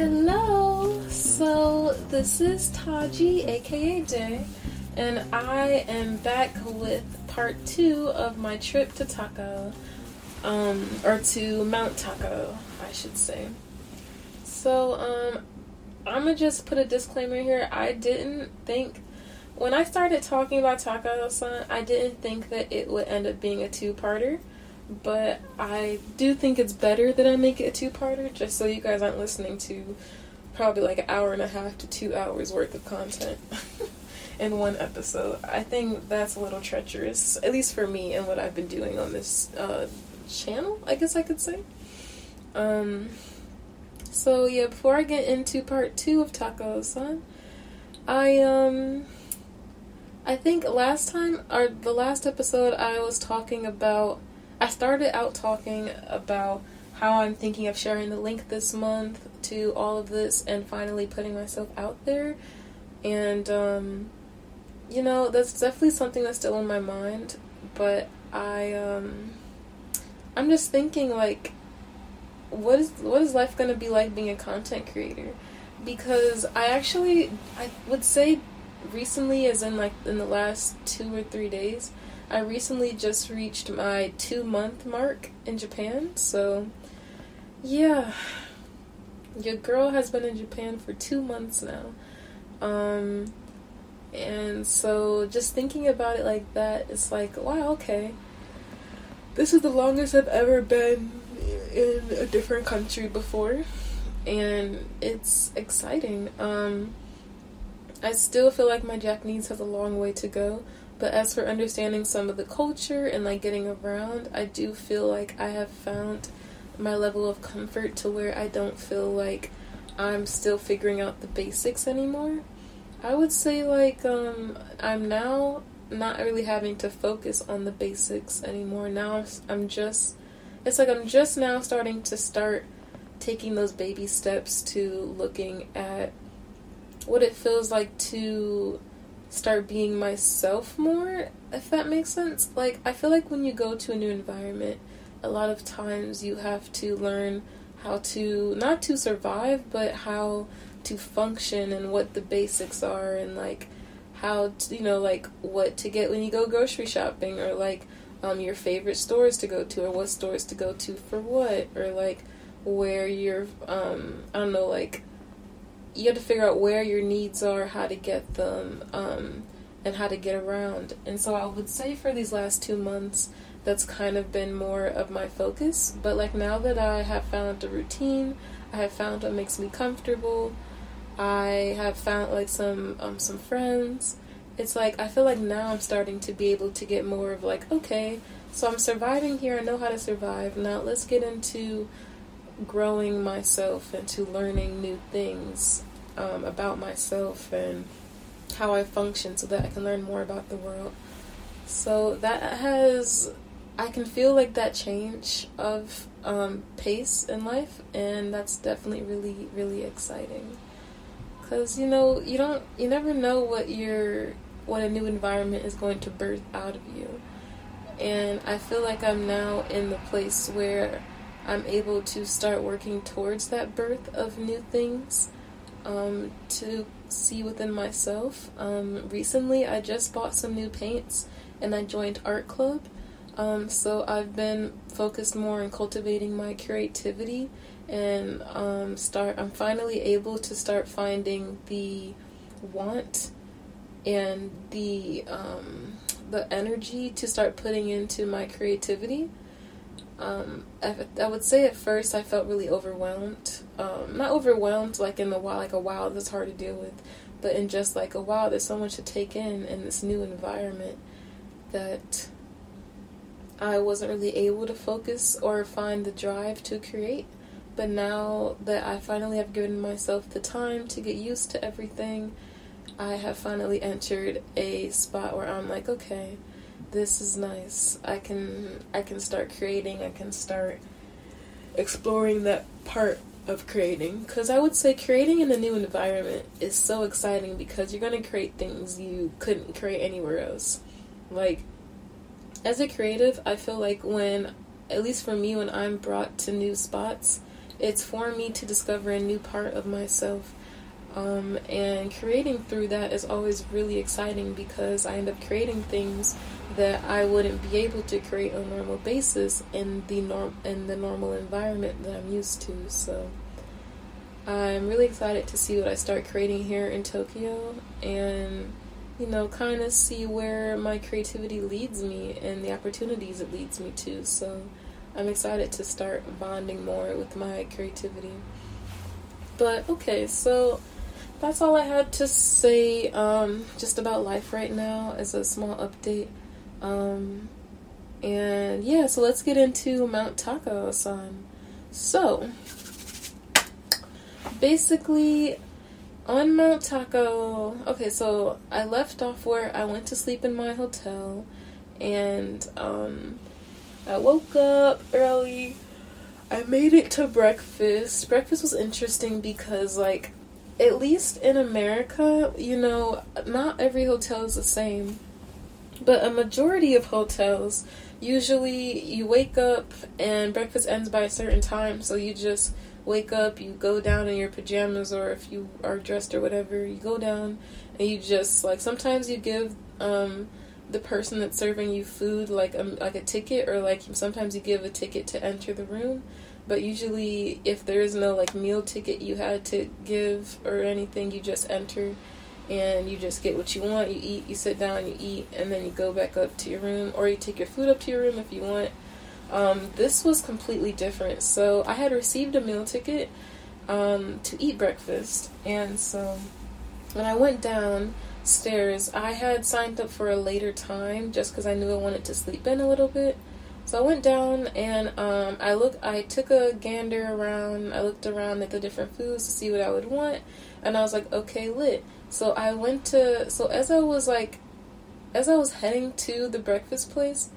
Hello! So, this is Taji, aka Day, and I am back with part two of my trip to Takao, um, or to Mount Takao, I should say. So, um, I'm gonna just put a disclaimer here. I didn't think, when I started talking about Takao San, I didn't think that it would end up being a two parter but I do think it's better that I make it a two parter just so you guys aren't listening to probably like an hour and a half to two hours worth of content in one episode. I think that's a little treacherous, at least for me and what I've been doing on this uh, channel, I guess I could say. Um, so yeah, before I get into part two of Takao San, I um I think last time or the last episode I was talking about I started out talking about how I'm thinking of sharing the link this month to all of this and finally putting myself out there. And, um, you know, that's definitely something that's still in my mind. But I, um, I'm just thinking, like, what is what is life going to be like being a content creator? Because I actually, I would say recently, as in like in the last two or three days, I recently just reached my two month mark in Japan, so yeah. Your girl has been in Japan for two months now. Um, and so just thinking about it like that, it's like, wow, okay. This is the longest I've ever been in a different country before. And it's exciting. Um, I still feel like my Japanese has a long way to go. But as for understanding some of the culture and like getting around, I do feel like I have found my level of comfort to where I don't feel like I'm still figuring out the basics anymore. I would say like um, I'm now not really having to focus on the basics anymore. Now I'm just it's like I'm just now starting to start taking those baby steps to looking at what it feels like to start being myself more, if that makes sense. Like, I feel like when you go to a new environment, a lot of times you have to learn how to, not to survive, but how to function and what the basics are and like how to, you know, like what to get when you go grocery shopping or like um, your favorite stores to go to or what stores to go to for what or like where you're, um, I don't know, like you have to figure out where your needs are, how to get them, um, and how to get around. And so I would say for these last two months, that's kind of been more of my focus. But like now that I have found a routine, I have found what makes me comfortable. I have found like some um, some friends. It's like I feel like now I'm starting to be able to get more of like okay, so I'm surviving here. I know how to survive. Now let's get into growing myself into learning new things um, about myself and how I function so that I can learn more about the world. So that has, I can feel like that change of um, pace in life, and that's definitely really, really exciting. Because you know, you don't, you never know what your, what a new environment is going to birth out of you. And I feel like I'm now in the place where I'm able to start working towards that birth of new things um, to see within myself. Um, recently, I just bought some new paints and I joined art club. Um, so I've been focused more on cultivating my creativity and um, start. I'm finally able to start finding the want and the um, the energy to start putting into my creativity. Um, I, I, would say at first I felt really overwhelmed. Um, not overwhelmed like in the wow, like a wow that's hard to deal with, but in just like a wow, there's so much to take in in this new environment. that I wasn't really able to focus or find the drive to create. But now that I finally have given myself the time to get used to everything, I have finally entered a spot where I'm like, okay, this is nice. I can I can start creating. I can start exploring that part of creating because I would say creating in a new environment is so exciting because you're going to create things you couldn't create anywhere else. Like as a creative, I feel like when at least for me when I'm brought to new spots, it's for me to discover a new part of myself. Um, and creating through that is always really exciting because I end up creating things that I wouldn't be able to create on a normal basis in the norm in the normal environment that I'm used to. So I'm really excited to see what I start creating here in Tokyo and you know kind of see where my creativity leads me and the opportunities it leads me to. So I'm excited to start bonding more with my creativity. But okay, so that's all I had to say um, just about life right now as a small update. Um, and yeah, so let's get into Mount Takao san. So, basically, on Mount Takao, okay, so I left off where I went to sleep in my hotel, and um, I woke up early. I made it to breakfast. Breakfast was interesting because, like, at least in America, you know, not every hotel is the same. But a majority of hotels, usually you wake up and breakfast ends by a certain time, so you just wake up, you go down in your pajamas, or if you are dressed or whatever, you go down and you just like sometimes you give um, the person that's serving you food like a, um, like a ticket, or like sometimes you give a ticket to enter the room. But usually, if there is no like meal ticket you had to give or anything, you just enter and you just get what you want. You eat, you sit down, you eat, and then you go back up to your room, or you take your food up to your room if you want. Um, this was completely different. So I had received a meal ticket um, to eat breakfast, and so when I went downstairs, I had signed up for a later time just because I knew I wanted to sleep in a little bit. So I went down and um, I look. I took a gander around. I looked around at the different foods to see what I would want, and I was like, okay, lit. So I went to so as I was like as I was heading to the breakfast place,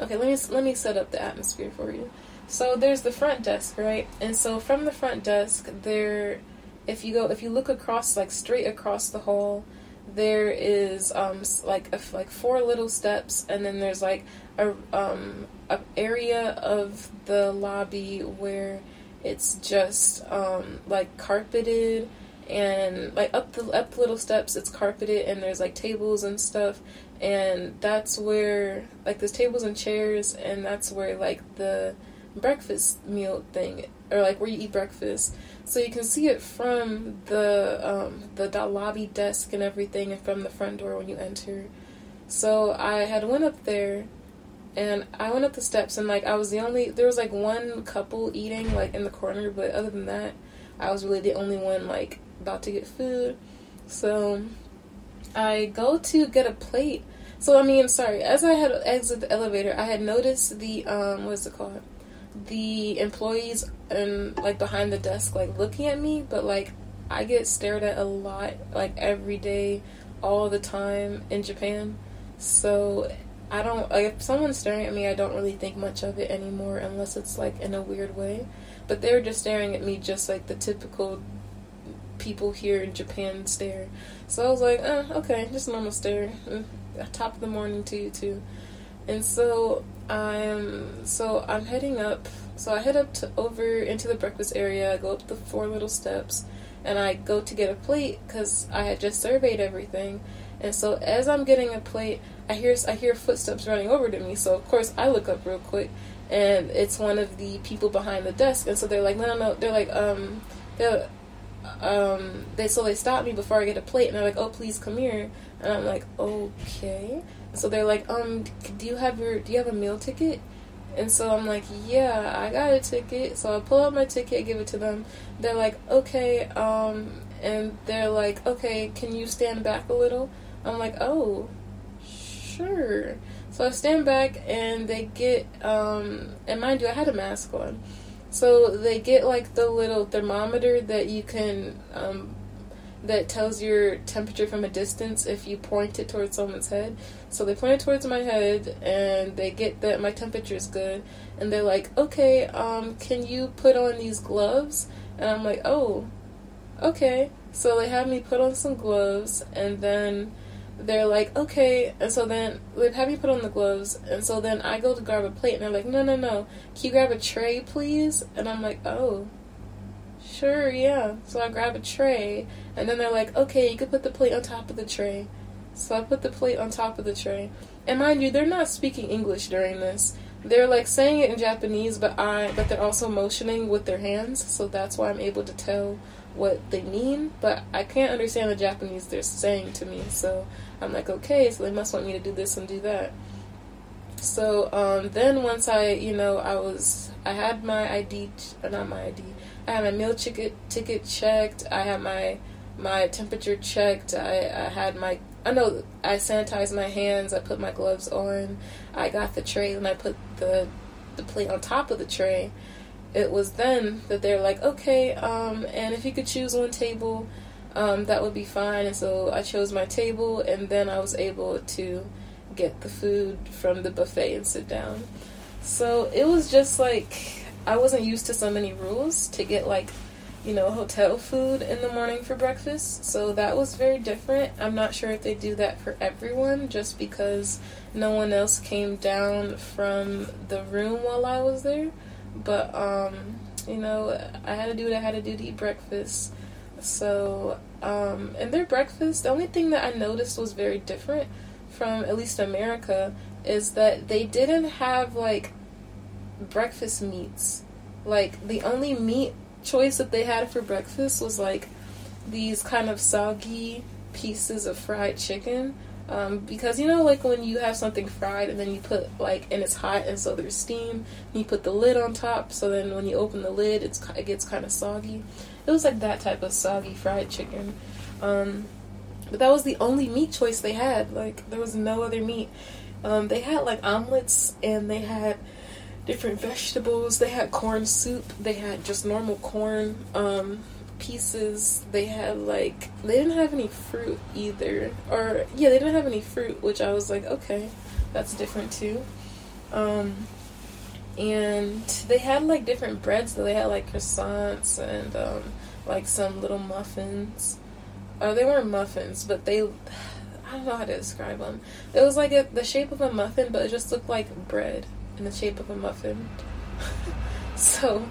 okay, let me let me set up the atmosphere for you. So there's the front desk, right? And so from the front desk, there if you go if you look across like straight across the hall, there is um like a, like four little steps and then there's like a um a area of the lobby where it's just um like carpeted and like up the up little steps it's carpeted and there's like tables and stuff. And that's where like there's tables and chairs and that's where like the breakfast meal thing or like where you eat breakfast. So you can see it from the um, the lobby desk and everything and from the front door when you enter. So i had went up there and i went up the steps and like i was the only there was like one couple eating like in the corner but other than that i was really the only one like about to get food. So I go to get a plate. So I mean, sorry, as I had exit the elevator, I had noticed the um what's it called? The employees and like behind the desk like looking at me, but like I get stared at a lot like every day, all the time in Japan. So I don't like if someone's staring at me, I don't really think much of it anymore unless it's like in a weird way. But they're just staring at me just like the typical people here in Japan stare. So I was like, uh, okay, just normal stare. Uh, top of the morning to you too. And so I'm so I'm heading up. So I head up to over into the breakfast area. I go up the four little steps, and I go to get a plate because I had just surveyed everything. And so as I'm getting a plate, I hear I hear footsteps running over to me. So of course I look up real quick, and it's one of the people behind the desk. And so they're like, no, no, no. They're like, um, they're um, they so they stop me before I get a plate, and they're like, "Oh, please come here," and I'm like, "Okay." So they're like, "Um, do you have your do you have a meal ticket?" And so I'm like, "Yeah, I got a ticket." So I pull out my ticket, give it to them. They're like, "Okay," um, and they're like, "Okay, can you stand back a little?" I'm like, "Oh, sure." So I stand back and they get, um, and mind you, I had a mask on. So they get like the little thermometer that you can, um, that tells your temperature from a distance if you point it towards someone's head. So they point it towards my head and they get that my temperature is good. And they're like, okay, um, can you put on these gloves? And I'm like, oh, okay. So they have me put on some gloves and then they're like, okay. And so then they have me put on the gloves. And so then I go to grab a plate and they're like, no, no, no. Can you grab a tray, please? And I'm like, oh, sure, yeah. So I grab a tray and then they're like, okay, you can put the plate on top of the tray. So I put the plate on top of the tray. And mind you, they're not speaking English during this. They're like saying it in Japanese, but I but they're also motioning with their hands, so that's why I'm able to tell what they mean, but I can't understand the Japanese they're saying to me. So I'm like, okay, so they must want me to do this and do that. So um, then once I, you know, I was, I had my ID, uh, not my ID, I had my meal ticket ticket checked. I had my my temperature checked. I, I had my, I know, I sanitized my hands. I put my gloves on. I got the tray and I put the the plate on top of the tray it was then that they're like, okay, um, and if you could choose one table, um, that would be fine. And so I chose my table, and then I was able to get the food from the buffet and sit down. So it was just like I wasn't used to so many rules to get like, you know, hotel food in the morning for breakfast. So that was very different. I'm not sure if they do that for everyone just because no one else came down from the room while I was there. But um, you know, I had to do what I had to do to eat breakfast. So, um, and their breakfast, the only thing that I noticed was very different from at least America is that they didn't have like breakfast meats. Like the only meat choice that they had for breakfast was like these kind of soggy pieces of fried chicken um, because you know, like when you have something fried and then you put like and it's hot and so there's steam, you put the lid on top. So then when you open the lid, it's it gets kind of soggy. It was like that type of soggy fried chicken. Um, but that was the only meat choice they had. Like there was no other meat. Um, they had like omelets and they had different vegetables. They had corn soup. They had just normal corn. Um, pieces they had like they didn't have any fruit either. Or yeah they didn't have any fruit which i was like okay that's different too. Um and they had like different breads though. They had like croissants and um like some little muffins. Or they weren't muffins but they i don't know how to describe them it was like a, the shape of a muffin but it just looked like bread in the shape of a muffin. So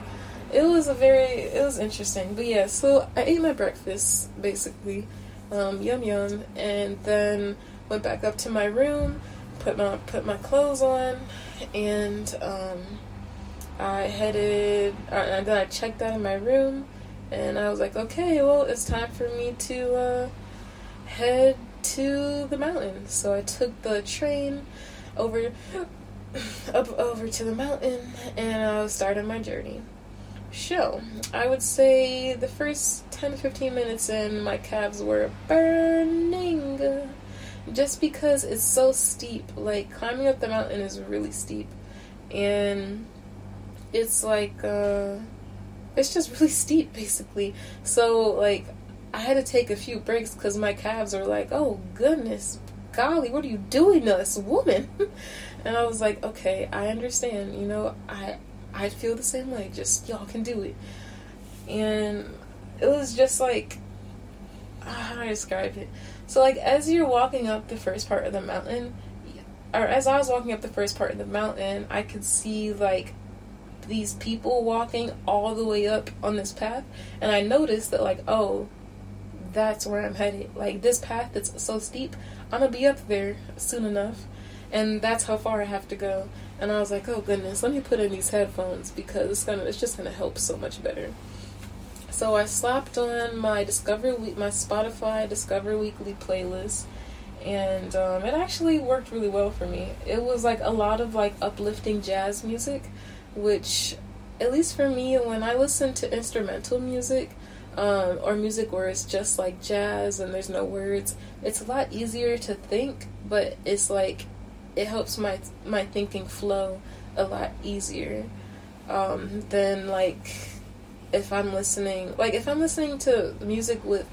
it was a very it was interesting. But yeah, so I ate my breakfast basically, um, yum yum, and then went back up to my room, put my put my clothes on, and um, I headed. Uh, and then I checked out of my room, and I was like, okay, well, it's time for me to uh, head to the mountain. So I took the train over up over to the mountain, and I started my journey show. I would say the first 10 15 minutes in, my calves were burning. Just because it's so steep. Like, climbing up the mountain is really steep. And it's like, uh, it's just really steep, basically. So, like, I had to take a few breaks because my calves were like, oh, goodness, golly, what are you doing to this woman? and I was like, okay, I understand. You know, I I feel the same way. Just y'all can do it. And it was just like ah, how do I describe it? So like as you're walking up the first part of the mountain, or as I was walking up the first part of the mountain, I could see like these people walking all the way up on this path, and I noticed that like oh, that's where I'm headed. Like this path that's so steep, I'm gonna be up there soon enough, and that's how far I have to go. And I was like, oh goodness, let me put in these headphones because it's gonna it's just gonna help so much better. So I slapped on my Discover Week my Spotify Discover Weekly playlist and um, it actually worked really well for me. It was like a lot of like uplifting jazz music, which at least for me when I listen to instrumental music, um, or music where it's just like jazz and there's no words, it's a lot easier to think, but it's like it helps my my thinking flow a lot easier um, than like if I'm listening like if I'm listening to music with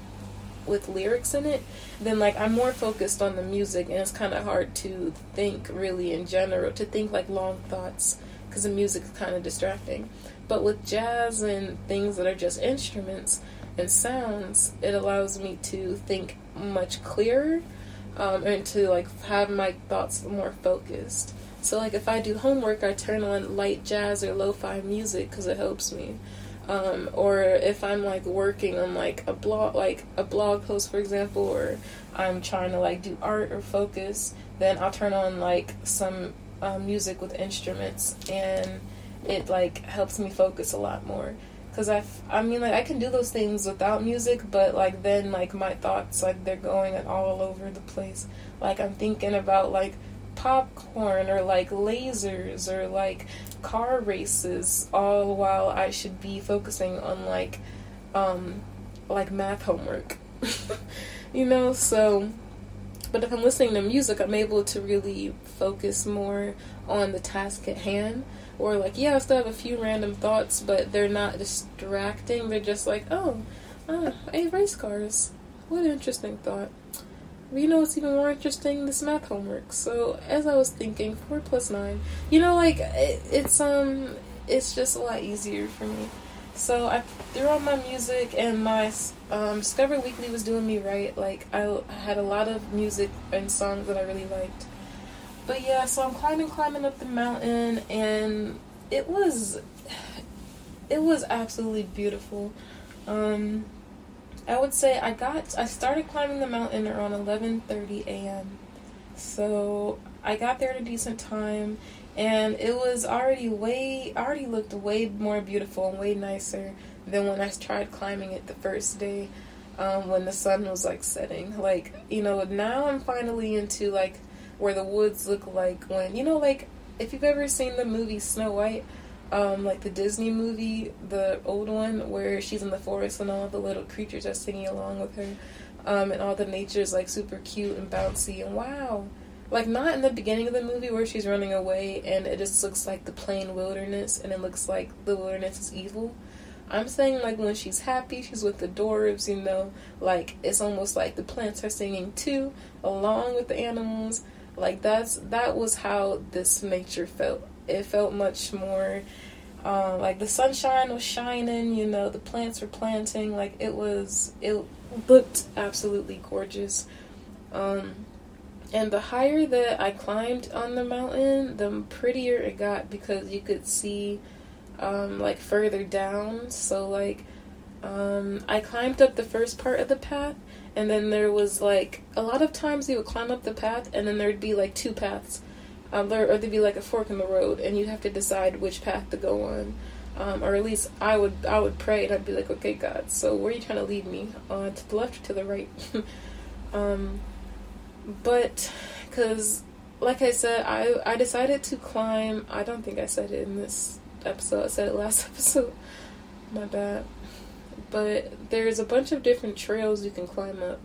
with lyrics in it, then like I'm more focused on the music and it's kind of hard to think really in general to think like long thoughts because the music is kind of distracting. But with jazz and things that are just instruments and sounds, it allows me to think much clearer um, and to like have my thoughts more focused. So like if I do homework, I turn on light jazz or lo-fi music because it helps me. Um, or if I'm like working on like a blog, like a blog post, for example, or I'm trying to like do art or focus, then I'll turn on like some um, music with instruments, and it like helps me focus a lot more. Cause I, I mean, like I can do those things without music, but like then like my thoughts like they're going all over the place. Like I'm thinking about like popcorn or like lasers or like car races, all while I should be focusing on like, um, like math homework. you know, so. But if I'm listening to music, I'm able to really focus more on the task at hand or like yeah i still have a few random thoughts but they're not distracting. They're just like oh ah, hey race cars. What an interesting thought. You know what's even more interesting? This math homework. So as i was thinking four plus nine. You know like it, it's um it's just a lot easier for me. So i threw on my music and my um, discover weekly was doing me right. Like i had a lot of music and songs that i really liked but yeah, so I'm climbing, climbing up the mountain, and it was, it was absolutely beautiful. Um, I would say I got, I started climbing the mountain around 11:30 a.m. So I got there at a decent time, and it was already way, already looked way more beautiful and way nicer than when I tried climbing it the first day. Um, when the sun was like setting, like you know, now I'm finally into like where the woods look like when you know like if you've ever seen the movie Snow White, um, like the Disney movie, the old one where she's in the forest and all the little creatures are singing along with her, um, and all the nature's like super cute and bouncy and wow. Like not in the beginning of the movie where she's running away and it just looks like the plain wilderness and it looks like the wilderness is evil. I'm saying like when she's happy, she's with the dwarves, you know, like it's almost like the plants are singing too, along with the animals. Like that's that was how this nature felt. It felt much more um, like the sunshine was shining. You know, the plants were planting. Like it was. It looked absolutely gorgeous. Um, and the higher that I climbed on the mountain, the prettier it got because you could see um, like further down. So like um, I climbed up the first part of the path, and then there was like a lot of times you would climb up the path and then there'd be like two paths. Um, there, or there'd be like a fork in the road and you'd have to decide which path to go on. Um, or at least I would I would pray and I'd be like okay God so where are you trying to lead me? Uh, to the left or to the right? Um, but because like I said I, I decided to climb I don't think I said it in this episode I said it last episode. My bad but there's a bunch of different trails you can climb up.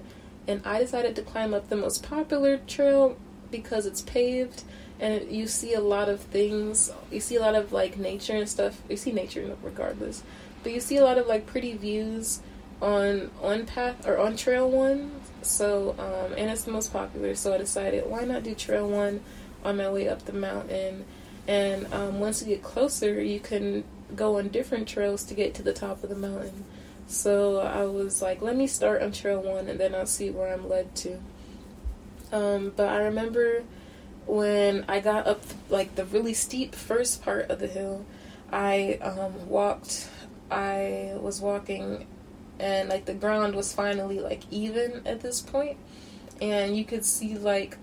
And I decided to climb up the most popular trail because it's paved and you see a lot of things. You see a lot of like nature and stuff. You see nature regardless, but you see a lot of like pretty views on on path or on trail one. So um, and it's the most popular. So I decided why not do trail one on my way up the mountain. And um, once you get closer, you can go on different trails to get to the top of the mountain. So I was like, let me start on trail one and then I'll see where I'm led to. Um, but I remember when I got up like the really steep first part of the hill, I um, walked. I was walking, and like the ground was finally like even at this point, and you could see like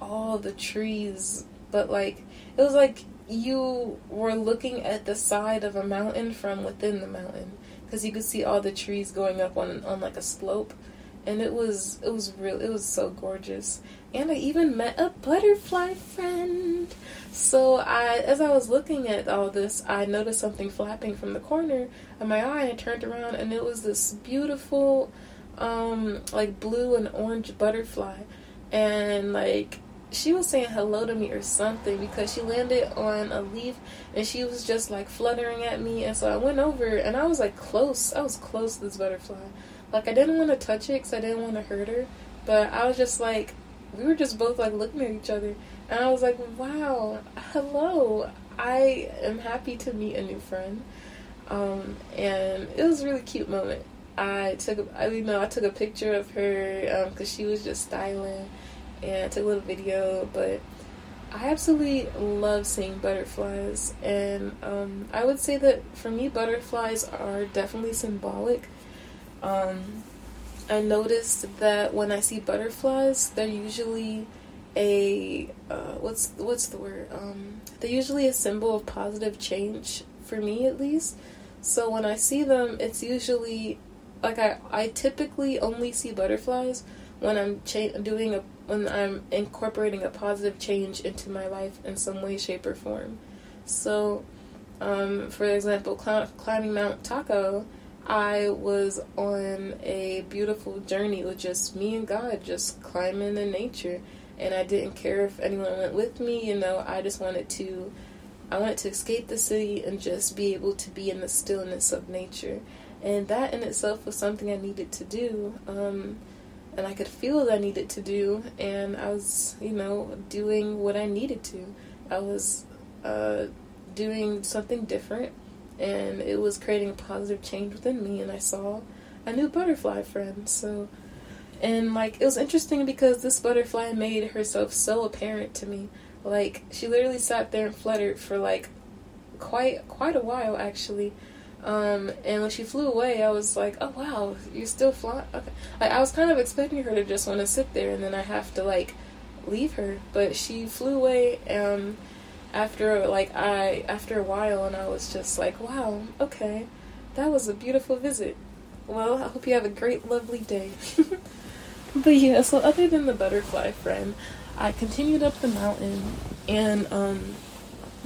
all the trees, but like it was like you were looking at the side of a mountain from within the mountain because you could see all the trees going up on on like a slope, and it was it was real it was so gorgeous. And I even met a butterfly friend. So I, as I was looking at all this, I noticed something flapping from the corner of my eye. I turned around, and it was this beautiful, um, like blue and orange butterfly, and like she was saying hello to me or something because she landed on a leaf and she was just like fluttering at me and so I went over and I was like close I was close to this butterfly. Like I didn't want to touch it because I didn't want to hurt her but I was just like we were just both like looking at each other and I was like wow hello I am happy to meet a new friend. Um, and it was a really cute moment. I took I you know I took a picture of her because um, she was just styling and I took a little video, but I absolutely love seeing butterflies, and um, I would say that for me, butterflies are definitely symbolic. Um, I noticed that when I see butterflies, they're usually a uh, what's what's the word? Um, they're usually a symbol of positive change for me, at least. So when I see them, it's usually like I I typically only see butterflies when I'm cha- doing a when I'm incorporating a positive change into my life in some way, shape, or form. So, um, for example, cl- climbing Mount Takao, I was on a beautiful journey with just me and God, just climbing in nature, and I didn't care if anyone went with me. You know, I just wanted to, I wanted to escape the city and just be able to be in the stillness of nature, and that in itself was something I needed to do. Um, and I could feel what I needed to do, and I was, you know, doing what I needed to. I was uh, doing something different, and it was creating a positive change within me, and I saw a new butterfly friend. So, and like, it was interesting because this butterfly made herself so apparent to me. Like, she literally sat there and fluttered for like quite quite a while actually um, and when she flew away, I was like, "Oh wow, you're still flying." Okay. Like, I was kind of expecting her to just want to sit there, and then I have to like leave her. But she flew away. Um, after like I after a while, and I was just like, "Wow, okay, that was a beautiful visit." Well, I hope you have a great, lovely day. but yeah, so other than the butterfly friend, I continued up the mountain, and um,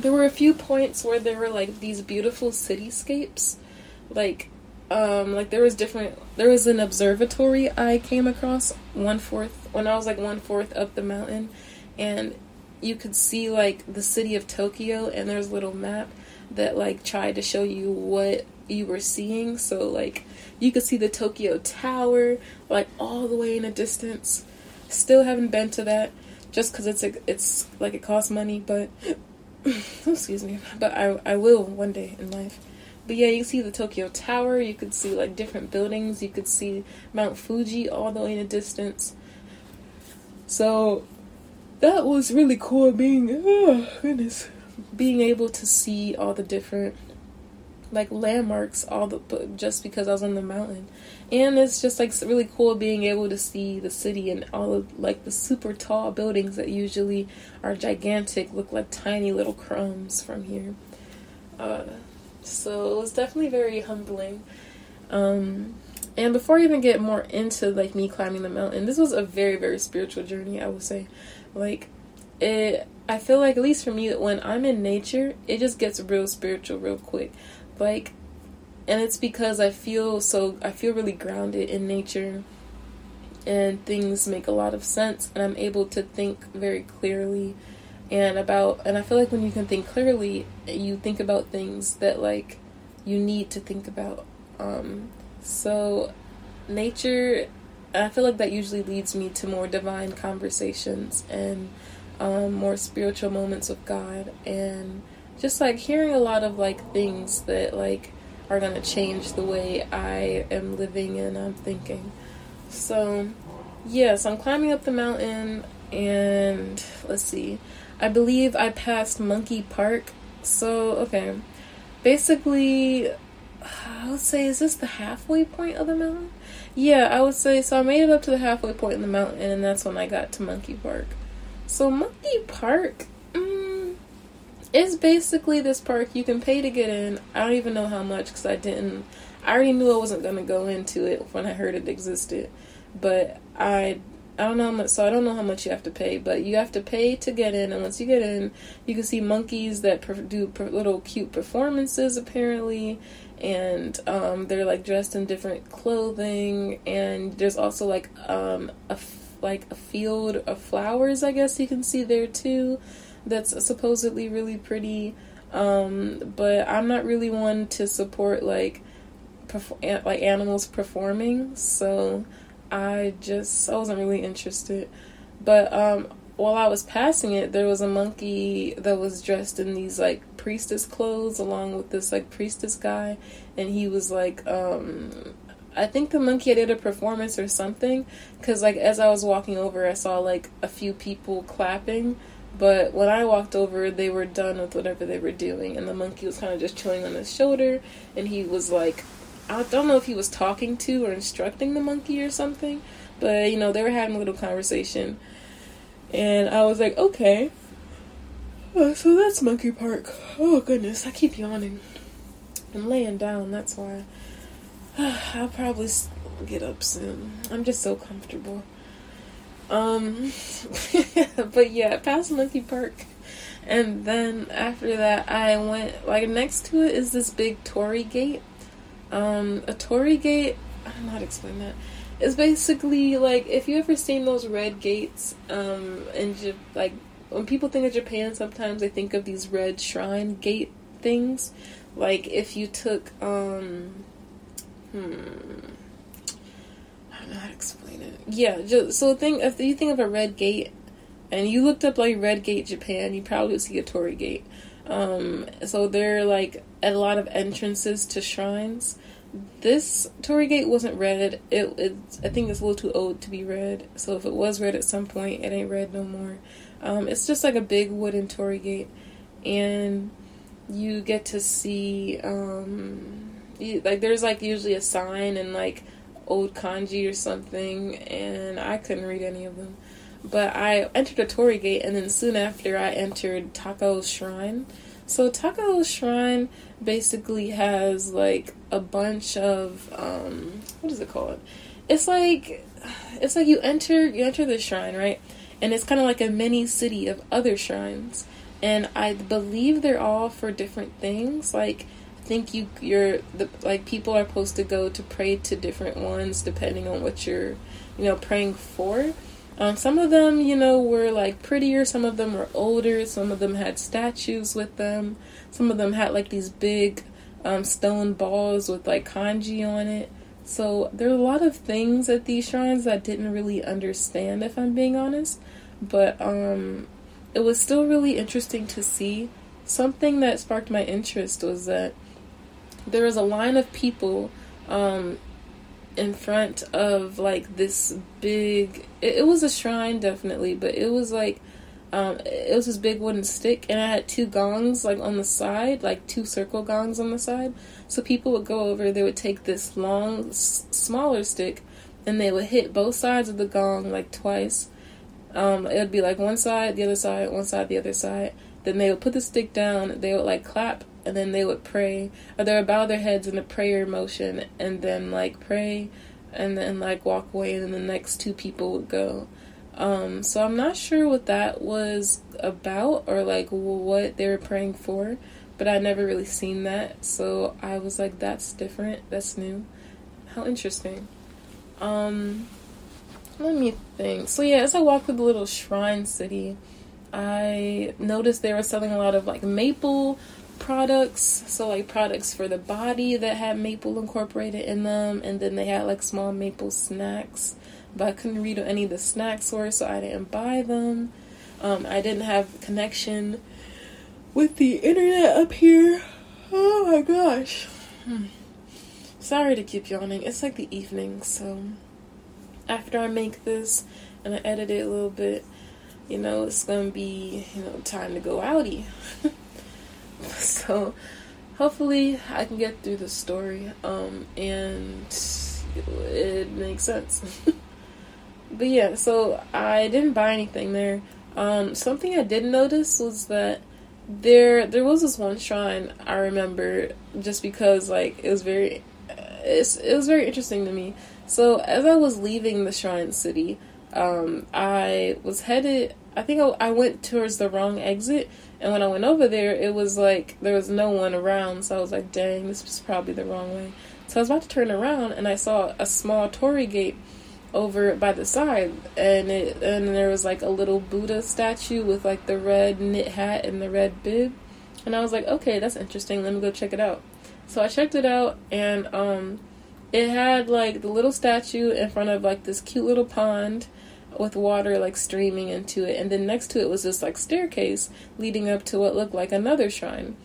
there were a few points where there were like these beautiful cityscapes. Like um like there was different there was an observatory i came across one fourth when i was like one fourth up the mountain and you could see like the city of tokyo and there's a little map that like tried to show you what you were seeing. So like you could see the tokyo tower like all the way in a distance. Still haven't been to that just because it's it's like it costs money but excuse me, but I I will one day in life. But yeah, you see the Tokyo Tower, you could see like different buildings, you could see Mount Fuji all the way in the distance. So that was really cool being oh goodness being able to see all the different like landmarks all the just because I was on the mountain. And it's just like really cool being able to see the city and all of like the super tall buildings that usually are gigantic look like tiny little crumbs from here. Uh, so it was definitely very humbling. Um, and before I even get more into like me climbing the mountain, this was a very very spiritual journey. I would say, like it. I feel like at least for me, when I'm in nature, it just gets real spiritual real quick like and it's because I feel so I feel really grounded in nature. And things make a lot of sense and I'm able to think very clearly and about and I feel like when you can think clearly you think about things that like you need to think about. Um so nature I feel like that usually leads me to more divine conversations and um, more spiritual moments with God and just like hearing a lot of like things that like are gonna change the way I am living and I'm thinking. So, yes, I'm climbing up the mountain, and let's see, I believe I passed Monkey Park. So, okay, basically, I would say, is this the halfway point of the mountain? Yeah, I would say so. I made it up to the halfway point in the mountain, and that's when I got to Monkey Park. So, Monkey Park mm, it's basically this park you can pay to get in. I don't even know how much because I didn't. I already knew I wasn't gonna go into it when I heard it existed, but I I don't know how much. So I don't know how much you have to pay, but you have to pay to get in. And once you get in, you can see monkeys that per- do per- little cute performances apparently, and um, they're like dressed in different clothing. And there's also like um, a f- like a field of flowers. I guess you can see there too. That's supposedly really pretty. Um, but I'm not really one to support like like animals performing, so I just I wasn't really interested. But um, while I was passing it, there was a monkey that was dressed in these like priestess clothes along with this like priestess guy, and he was like um, I think the monkey did a performance or something because like as I was walking over, I saw like a few people clapping. But when I walked over, they were done with whatever they were doing, and the monkey was kind of just chilling on his shoulder, and he was like I don't know if he was talking to or instructing the monkey or something, but you know, they were having a little conversation. And I was like, okay. Oh, so that's Monkey Park. Oh goodness, I keep yawning. I'm laying down, that's why. I'll probably get up soon. I'm just so comfortable. Um, but yeah, past Monkey Park. And then after that, I went, like, next to it is this big Torii gate um, a Torii gate, I don't know how to explain that. It's basically like if you ever seen those red gates, um, and like when people think of Japan, sometimes they think of these red shrine gate things. Like if you took, um, hmm, don't know how to explain it. Yeah, just so think if you think of a red gate, and you looked up like Red Gate Japan, you probably would see a Torii gate. Um, so there are like a lot of entrances to shrines. This Torii Gate wasn't red. It, it I think it's a little too old to be red. So if it was red at some point, it ain't red no more. Um, it's just like a big wooden Torii Gate, and you get to see um, you, like there's like usually a sign and like old kanji or something, and I couldn't read any of them. But I entered a Torii Gate, and then soon after I entered Takao's Shrine. So Takao's Shrine basically has like a bunch of um, what is it called? It's like it's like you enter you enter the shrine right, and it's kind of like a mini city of other shrines, and I believe they're all for different things. Like think you you're the like people are supposed to go to pray to different ones depending on what you're you know praying for. Um, some of them, you know, were like prettier. Some of them were older. Some of them had statues with them. Some of them had like these big um, stone balls with like kanji on it. So there are a lot of things at these shrines I didn't really understand, if I'm being honest. But um, it was still really interesting to see. Something that sparked my interest was that there was a line of people um, in front of like this big it, it, was a shrine definitely but it was like um, it was this big wooden stick and it had two gongs like on the side like two circle gongs on the side. So people would go over they would take this long s- smaller stick and they would hit both sides of the gong like twice. Um, it would be like one side the other side one side the other side. Then they would put the stick down they would like clap and then they would pray or they would bow their heads in a prayer motion and then like pray and then like walk away and then the next two people would go. Um, so i'm not sure what that was about or like what they were praying for but i never really seen that. So i was like that's different. That's new. How interesting. Um let me think. So yeah as i walked through the little shrine city i noticed they were selling a lot of like maple products. So like products for the body that had maple incorporated in them, and then they had like small maple snacks. But I couldn't read what any of the snacks were, so I didn't buy them. Um, I didn't have connection with the internet up here. Oh my gosh. Hmm. Sorry to keep yawning. It's like the evening, so after I make this and I edit it a little bit, you know, it's gonna be, you know, time to go outie. so hopefully I can get through the story um, and it makes sense. but yeah, so I didn't buy anything there. Um, something I did notice was that there there was this one shrine I remember just because like it was very it was very interesting to me. So as I was leaving the shrine city, um, I was headed. I think I, I went towards the wrong exit and when I went over there, it was like there was no one around. So I was like, dang, this was probably the wrong way. So I was about to turn around and I saw a small Torii gate over by the side, and it and there was like a little Buddha statue with like the red knit hat and the red bib, and I was like, okay, that's interesting. Let me go check it out. So I checked it out, and um, it had like the little statue in front of like this cute little pond with water like streaming into it, and then next to it was this like staircase leading up to what looked like another shrine.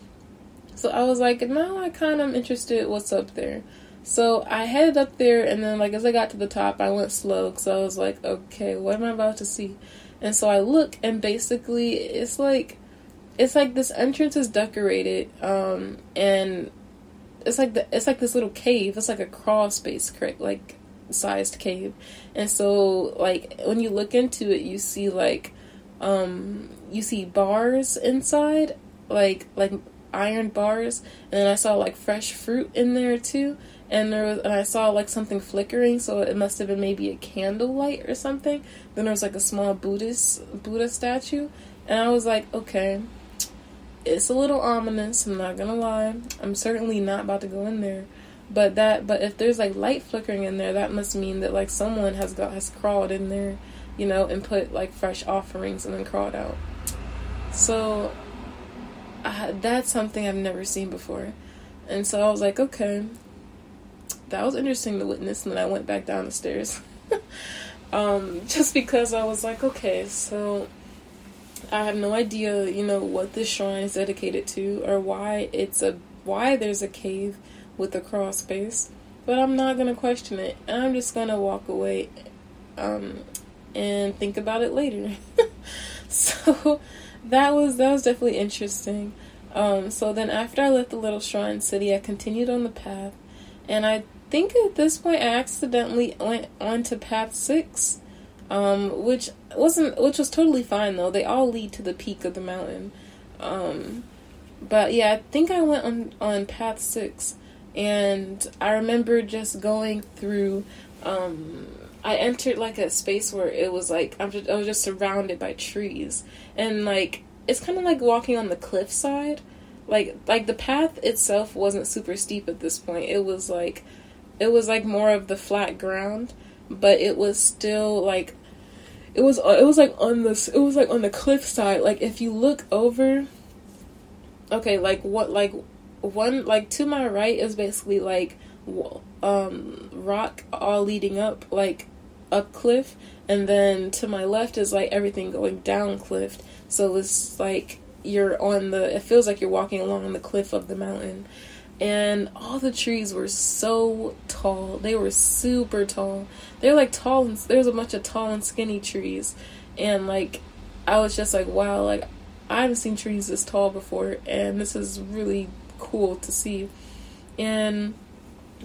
So I was like, now I kind of am interested what's up there. So I headed up there, and then like as I got to the top, I went slow because I was like, okay, what am I about to see? And so I look, and basically it's like it's like this entrance is decorated, um, and it's like the it's like this little cave. It's like a crawl space, correct? Like sized cave, and so like when you look into it, you see like um you see bars inside, like like iron bars, and then I saw like fresh fruit in there too and there was and I saw like something flickering, so it must have been maybe a candle light or something. Then there was like a small Buddhist Buddha statue, and I was like, okay, it's a little ominous. I'm not gonna lie. I'm certainly not about to go in there, but that but if there's like light flickering in there, that must mean that like someone has got has crawled in there, you know, and put like fresh offerings and then crawled out. So uh, that's something I've never seen before. And so I was like, okay, that was interesting to witness. And then I went back down the stairs. um, just because I was like, okay, so I have no idea, you know, what this shrine is dedicated to or why it's a why there's a cave with a crawl space. But I'm not gonna question it. I'm just gonna walk away um, and think about it later. so that was that was definitely interesting. Um, so then after I left the little shrine city, I continued on the path, and I think at this point I accidentally went onto path six, um, which wasn't which was totally fine though. They all lead to the peak of the mountain. Um, but yeah, I think I went on on path six, and I remember just going through. Um, I entered like a space where it was like I'm just I was just surrounded by trees, and like it's kind of like walking on the cliffside. Like like the path itself wasn't super steep at this point. It was like it was like more of the flat ground, but it was still like it was it was like on this it was like on the cliff side. Like if you look over, okay, like what like one like to my right is basically like um rock all leading up like a cliff and then to my left is like everything going down cliff so it's like you're on the it feels like you're walking along the cliff of the mountain and all the trees were so tall. They were super tall. They're like tall and there's a bunch of tall and skinny trees, and like I was just like, wow, like I haven't seen trees this tall before, and this is really cool to see. And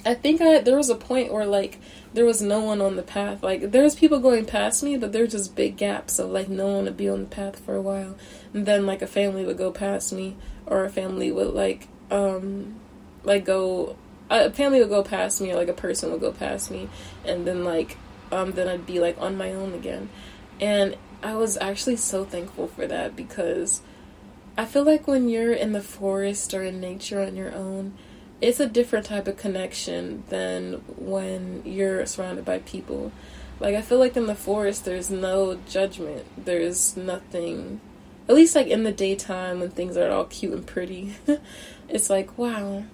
I think I there was a point where like there was no one on the path. Like there was people going past me, but there were just big gaps of like no one would be on the path for a while, and then like a family would go past me, or a family would like um like go a family would go past me or like a person would go past me and then like um then I'd be like on my own again. And I was actually so thankful for that because I feel like when you're in the forest or in nature on your own, it's a different type of connection than when you're surrounded by people. Like I feel like in the forest there's no judgment. There's nothing at least like in the daytime when things are all cute and pretty. it's like, wow,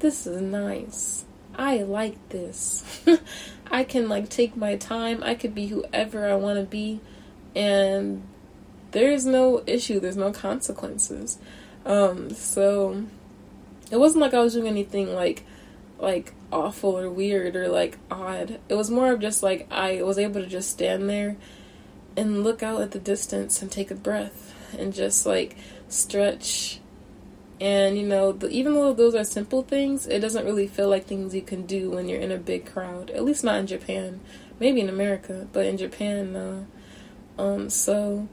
this is nice. I like this. I can like take my time. I could be whoever I want to be and there's no issue, there's no consequences. Um so it wasn't like I was doing anything like like awful or weird or like odd. It was more of just like I was able to just stand there and look out at the distance and take a breath and just like stretch and you know, the, even though those are simple things, it doesn't really feel like things you can do when you're in a big crowd. At least not in Japan. Maybe in America, but in Japan, no. Um, so,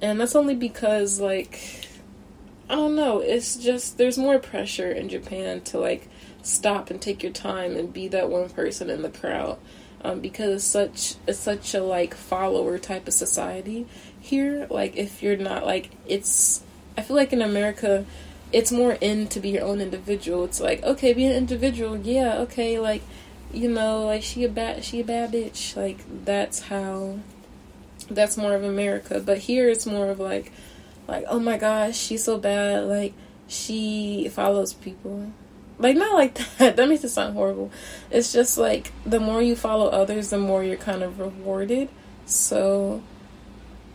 and that's only because like, I don't know. It's just there's more pressure in Japan to like stop and take your time and be that one person in the crowd. Um, because it's such it's such a like follower type of society here. Like if you're not like it's I feel like in America, it's more in to be your own individual. It's like, okay, be an individual, yeah, okay, like you know, like she a bad she a bad bitch. Like that's how that's more of America. But here it's more of like like, oh my gosh, she's so bad, like she follows people. Like not like that. That makes it sound horrible. It's just like the more you follow others, the more you're kind of rewarded. So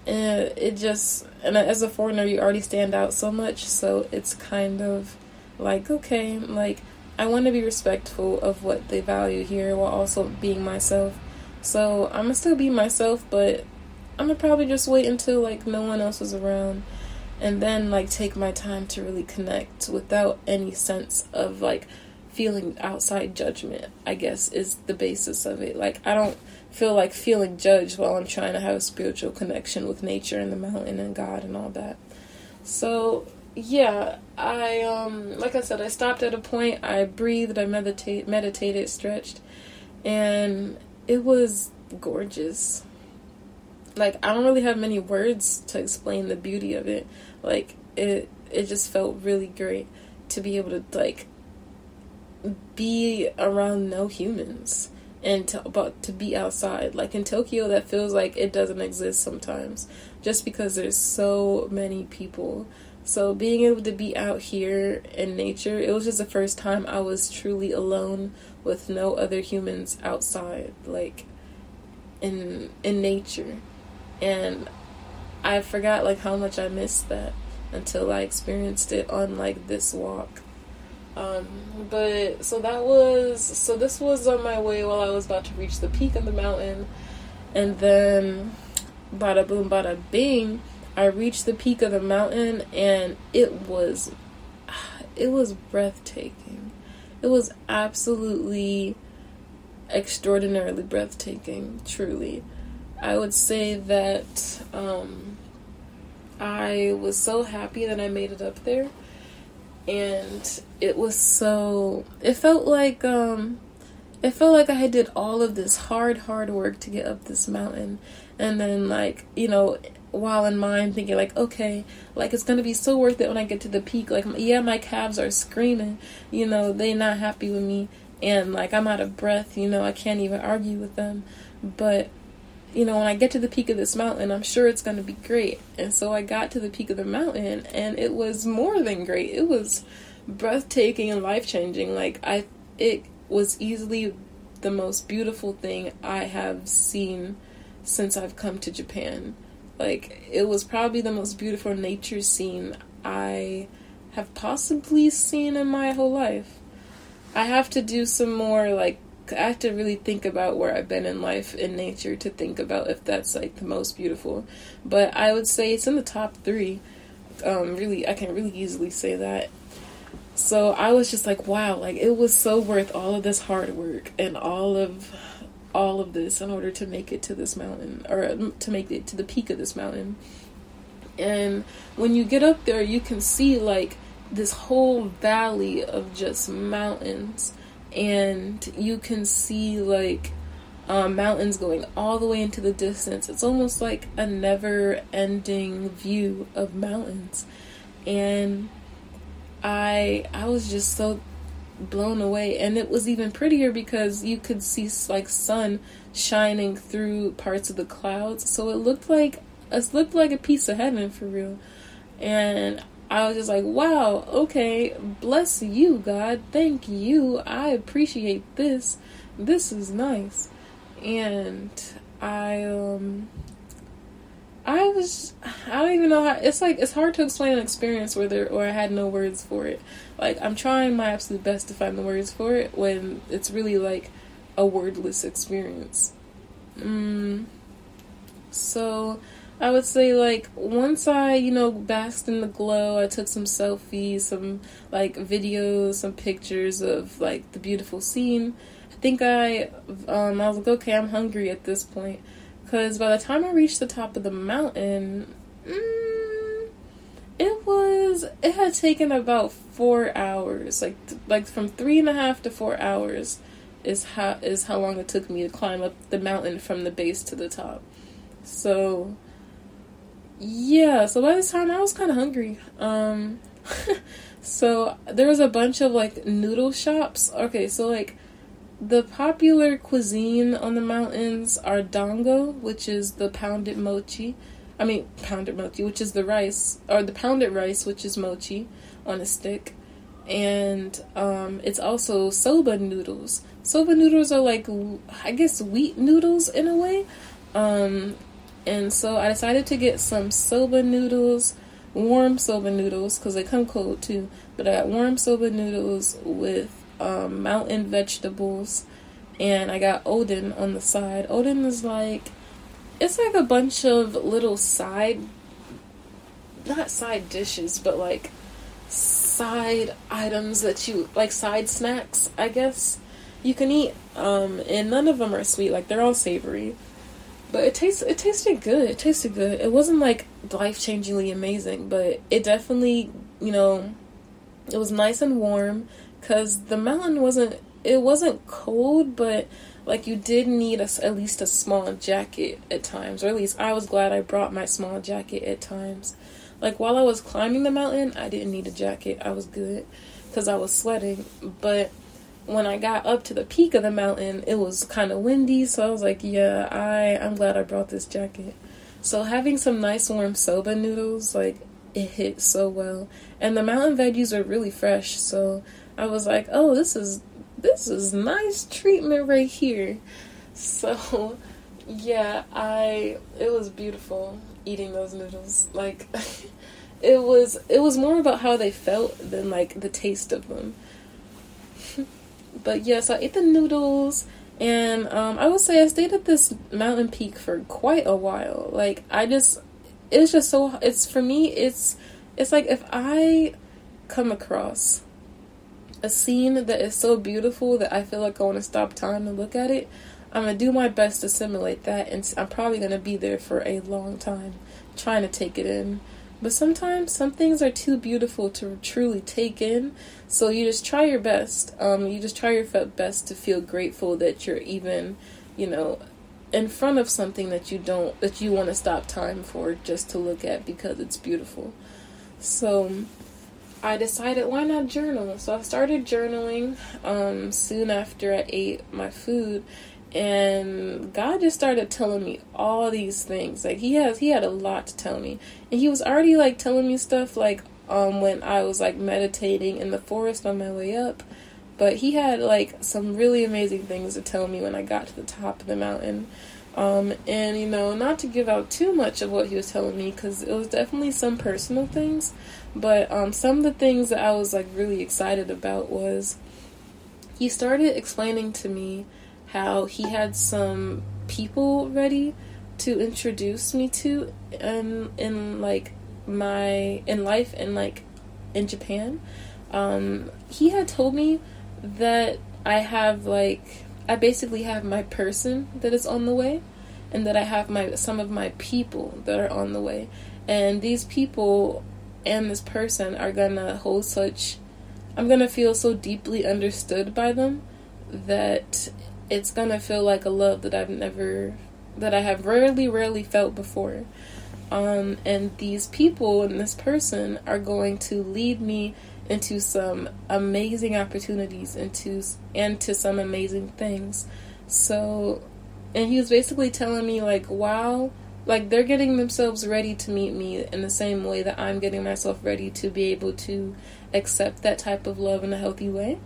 and it just and as a foreigner you already stand out so much so it's kind of like okay like i want to be respectful of what they value here while also being myself so i'm gonna still be myself but i'm gonna probably just wait until like no one else is around and then like take my time to really connect without any sense of like feeling outside judgment i guess is the basis of it like i don't feel like feeling judged while I'm trying to have a spiritual connection with nature and the mountain and God and all that. So yeah, I um like I said, I stopped at a point, I breathed, I meditate meditated, stretched, and it was gorgeous. Like I don't really have many words to explain the beauty of it. Like it it just felt really great to be able to like be around no humans and to, about to be outside. Like in Tokyo, that feels like it doesn't exist sometimes, just because there's so many people. So being able to be out here in nature, it was just the first time I was truly alone with no other humans outside, like in in nature, and I forgot like how much I missed that until I experienced it on like this walk. Um, but so that was so this was on my way while I was about to reach the peak of the mountain, and then bada boom, bada bing, I reached the peak of the mountain, and it was it was breathtaking. It was absolutely extraordinarily breathtaking, truly. I would say that um, I was so happy that I made it up there. And it was so it felt like um it felt like I did all of this hard hard work to get up this mountain. And then like you know while in mind thinking like okay like it's gonna be so worth it when I get to the peak. Like yeah my calves are screaming you know they not happy with me. And like I'm out of breath you know I can't even argue with them. But you know, when I get to the peak of this mountain, I'm sure it's going to be great. And so I got to the peak of the mountain and it was more than great. It was breathtaking and life-changing. Like I it was easily the most beautiful thing I have seen since I've come to Japan. Like it was probably the most beautiful nature scene I have possibly seen in my whole life. I have to do some more like I have to really think about where I've been in life in nature to think about if that's like the most beautiful. But I would say it's in the top three. Um, really, I can really easily say that. So I was just like, wow, like it was so worth all of this hard work and all of all of this in order to make it to this mountain or um, to make it to the peak of this mountain. And when you get up there, you can see like this whole valley of just mountains and you can see like um, mountains going all the way into the distance. It's almost like a never ending view of mountains. And I I was just so blown away and it was even prettier because you could see like sun shining through parts of the clouds. So it looked like it looked like a piece of heaven for real. And I was just like, wow, okay, bless you, God. Thank you. I appreciate this. This is nice. And I, um, I was, I don't even know how, it's like, it's hard to explain an experience where there, where I had no words for it. Like, I'm trying my absolute best to find the words for it when it's really like a wordless experience. Mm. So, I would say like once I, you know, basked in the glow, I took some selfies, some like videos, some pictures of like the beautiful scene. I think I, um, I was like, okay, I'm hungry at this point, because by the time I reached the top of the mountain, mm, it was it had taken about four hours, like like from three and a half to four hours, is how is how long it took me to climb up the mountain from the base to the top. So yeah, so by this time I was kind of hungry. Um, so there was a bunch of like noodle shops. Okay, so like the popular cuisine on the mountains are dango, which is the pounded mochi. I mean, pounded mochi, which is the rice, or the pounded rice, which is mochi on a stick. And um, it's also soba noodles. Soba noodles are like, I guess, wheat noodles in a way. Um, and so I decided to get some soba noodles, warm soba noodles, because they come cold too. But I got warm soba noodles with um, mountain vegetables, and I got oden on the side. Oden is like it's like a bunch of little side, not side dishes, but like side items that you like side snacks, I guess you can eat. Um, and none of them are sweet; like they're all savory. But it tastes it tasted good. It tasted good. It wasn't like life changingly amazing, but it definitely you know it was nice and warm because the mountain wasn't it wasn't cold, but like you did need a, at least a small jacket at times, or at least I was glad I brought my small jacket at times. Like while I was climbing the mountain, I didn't need a jacket. I was good because I was sweating. But when I got up to the peak of the mountain, it was kind of windy, so I was like, yeah, I I'm glad I brought this jacket. So having some nice warm soba noodles, like it hit so well, and the mountain veggies are really fresh, so I was like, oh, this is this is nice treatment right here. So, yeah, I it was beautiful eating those noodles. Like it was it was more about how they felt than like the taste of them. But yeah, so I ate the noodles and um, I would say I stayed at this mountain peak for quite a while. Like I just it's just so it's for me it's it's like if I come across a scene that is so beautiful that I feel like I want to stop time and look at it, I'm gonna do my best to simulate that, and I'm probably gonna be there for a long time trying to take it in. But sometimes some things are too beautiful to truly take in, so you just try your best. Um, you just try your best to feel grateful that you're even, you know, in front of something that you don't that you want to stop time for just to look at because it's beautiful. So I decided why not journal? So I started journaling um, soon after I ate my food, and God just started telling me all these things. Like he has, he had a lot to tell me, and he was already like telling me stuff like um, when I was like meditating in the forest on my way up. But he had like some really amazing things to tell me when I got to the top of the mountain. Um, and you know, not to give out too much of what he was telling me because it was definitely some personal things. But um, some of the things that I was like really excited about was he started explaining to me how he had some people ready to introduce me to in in like my in life and like in Japan. Um, he had told me that I have like I basically have my person that is on the way and that I have my some of my people that are on the way. And these people and this person are gonna hold such I'm gonna feel so deeply understood by them that it's gonna feel like a love that I've never that I have rarely, rarely felt before. Um, and these people and this person are going to lead me into some amazing opportunities into and to some amazing things. So and he was basically telling me like wow like they're getting themselves ready to meet me in the same way that I'm getting myself ready to be able to accept that type of love in a healthy way.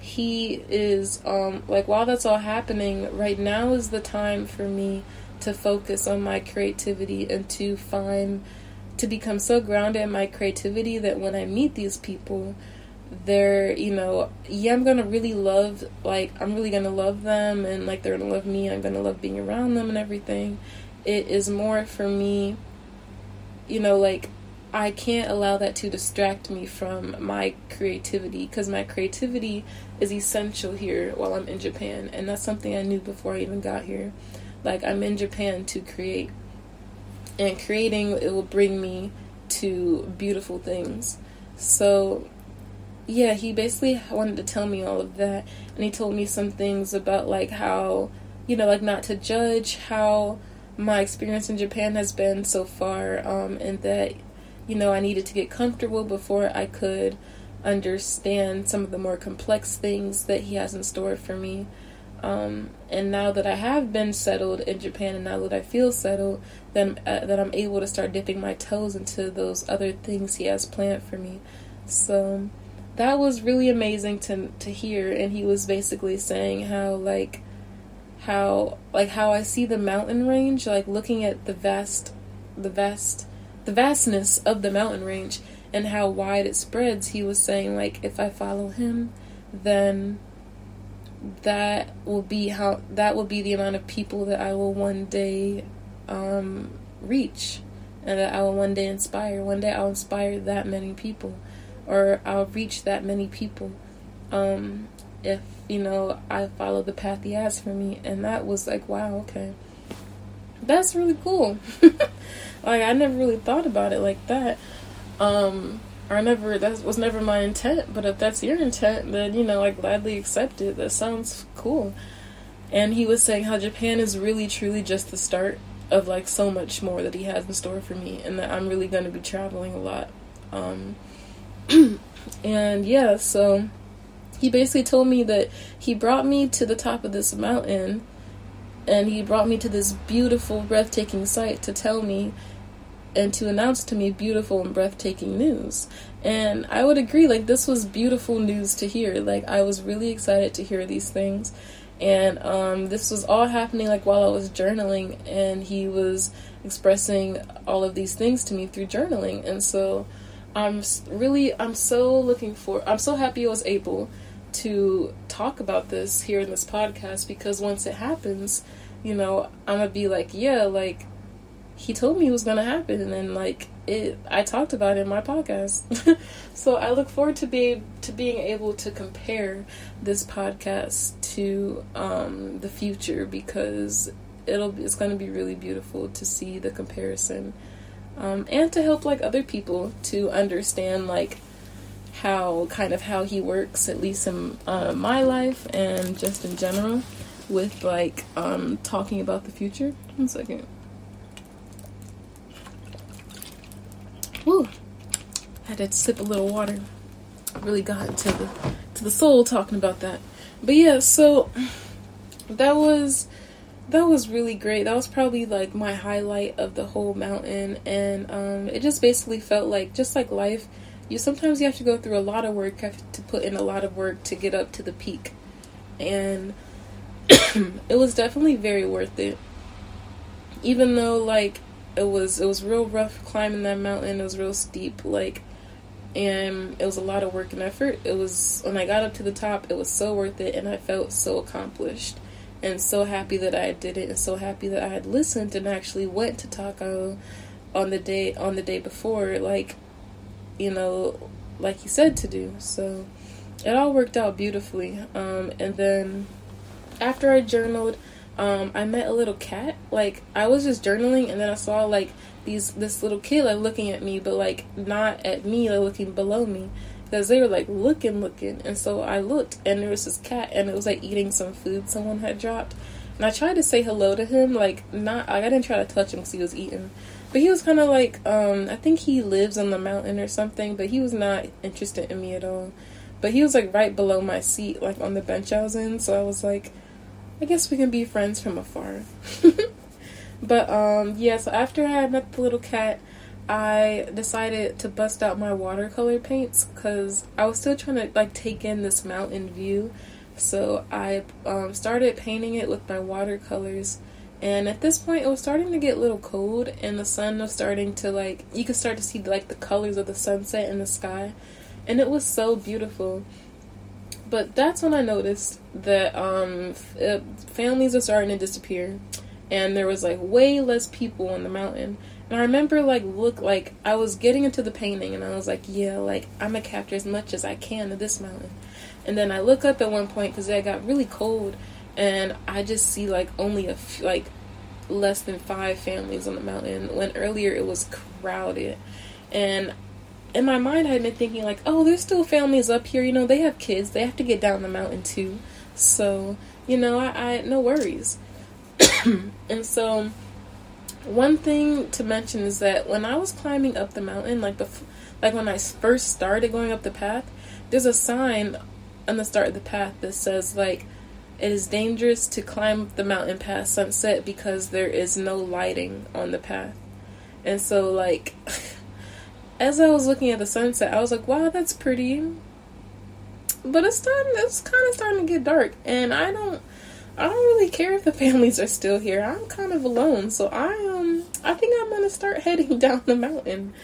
He is um like while that's all happening, right now is the time for me to focus on my creativity and to find to become so grounded in my creativity that when I meet these people, they're you know yeah i'm gonna really love like i'm really gonna love them and like they're gonna love me i'm gonna love being around them and everything. It is more for me, you know, like I can't allow that to distract me from my creativity because my creativity is essential here while I'm in Japan, and that's something I knew before I even got here. Like, I'm in Japan to create, and creating it will bring me to beautiful things. So, yeah, he basically wanted to tell me all of that, and he told me some things about like how, you know, like not to judge how my experience in Japan has been so far, um, and that you know I needed to get comfortable before I could understand some of the more complex things that he has in store for me. Um, and now that I have been settled in Japan, and now that I feel settled, then uh, that I'm able to start dipping my toes into those other things he has planned for me. So that was really amazing to to hear. And he was basically saying how like how like how I see the mountain range, like looking at the vast, the vast, the vastness of the mountain range and how wide it spreads. He was saying like if I follow him, then that will be how that will be the amount of people that I will one day um, reach and that I will one day inspire. One day I'll inspire that many people or I'll reach that many people um, if you know I follow the path he has for me. And that was like, wow, okay, that's really cool. like I never really thought about it like that. Um, I never that was never my intent, but if that's your intent, then you know I gladly accept it. That sounds cool. And he was saying how Japan is really truly just the start of like so much more that he has in store for me, and that I'm really going to be traveling a lot. Um, and yeah, so he basically told me that he brought me to the top of this mountain, and he brought me to this beautiful, breathtaking site to tell me and to announce to me beautiful and breathtaking news. And I would agree, like, this was beautiful news to hear. Like, I was really excited to hear these things. And um, this was all happening, like, while I was journaling, and he was expressing all of these things to me through journaling. And so I'm really, I'm so looking for, I'm so happy I was able to talk about this here in this podcast because once it happens, you know, I'm gonna be like, yeah, like, he told me it was gonna happen, and like it, I talked about it in my podcast. so I look forward to be to being able to compare this podcast to um, the future because it'll it's gonna be really beautiful to see the comparison, um, and to help like other people to understand like how kind of how he works at least in uh, my life and just in general with like um, talking about the future. One second. Woo! Had to sip a little water. Really got to the to the soul talking about that. But yeah, so that was that was really great. That was probably like my highlight of the whole mountain and um, it just basically felt like just like life, you sometimes you have to go through a lot of work, have to put in a lot of work to get up to the peak. And it was definitely very worth it. Even though like it was it was real rough climbing that mountain. It was real steep, like, and it was a lot of work and effort. It was when I got up to the top, it was so worth it, and I felt so accomplished and so happy that I did it, and so happy that I had listened and actually went to Takao on the day on the day before, like, you know, like he said to do. So it all worked out beautifully. Um, and then after I journaled um, I met a little cat. Like I was just journaling, and then I saw like these this little kid like looking at me, but like not at me, like looking below me, because they were like looking, looking. And so I looked, and there was this cat, and it was like eating some food someone had dropped. And I tried to say hello to him, like not. Like, I didn't try to touch him because he was eating, but he was kind of like um, I think he lives on the mountain or something, but he was not interested in me at all. But he was like right below my seat, like on the bench I was in. So I was like I guess we can be friends from afar. but um yeah, so after I had met the little cat, I decided to bust out my watercolor paints because I was still trying to like take in this mountain view. So I um, started painting it with my watercolors. And at this point, it was starting to get a little cold, and the sun was starting to like you could start to see like the colors of the sunset in the sky, and it was so beautiful. But that's when I noticed that um, f- uh, families are starting to disappear, and there was like way less people on the mountain. And I remember like look like I was getting into the painting, and I was like, yeah, like I'm gonna capture as much as I can of this mountain. And then I look up at one point because it got really cold, and I just see like only a f- like less than five families on the mountain when earlier it was crowded. And in my mind, I had been thinking like, oh, there's still families up here. You know, they have kids. They have to get down the mountain too. So you know, I, I no worries. and so, one thing to mention is that when I was climbing up the mountain, like the like when I first started going up the path, there's a sign on the start of the path that says like it is dangerous to climb the mountain past sunset because there is no lighting on the path. And so like as I was looking at the sunset, I was like, "Wow, that's pretty." But it's starting it's kind of starting to get dark and I don't I don't really care if the families are still here. I'm kind of alone, so I um I think I'm gonna start heading down the mountain.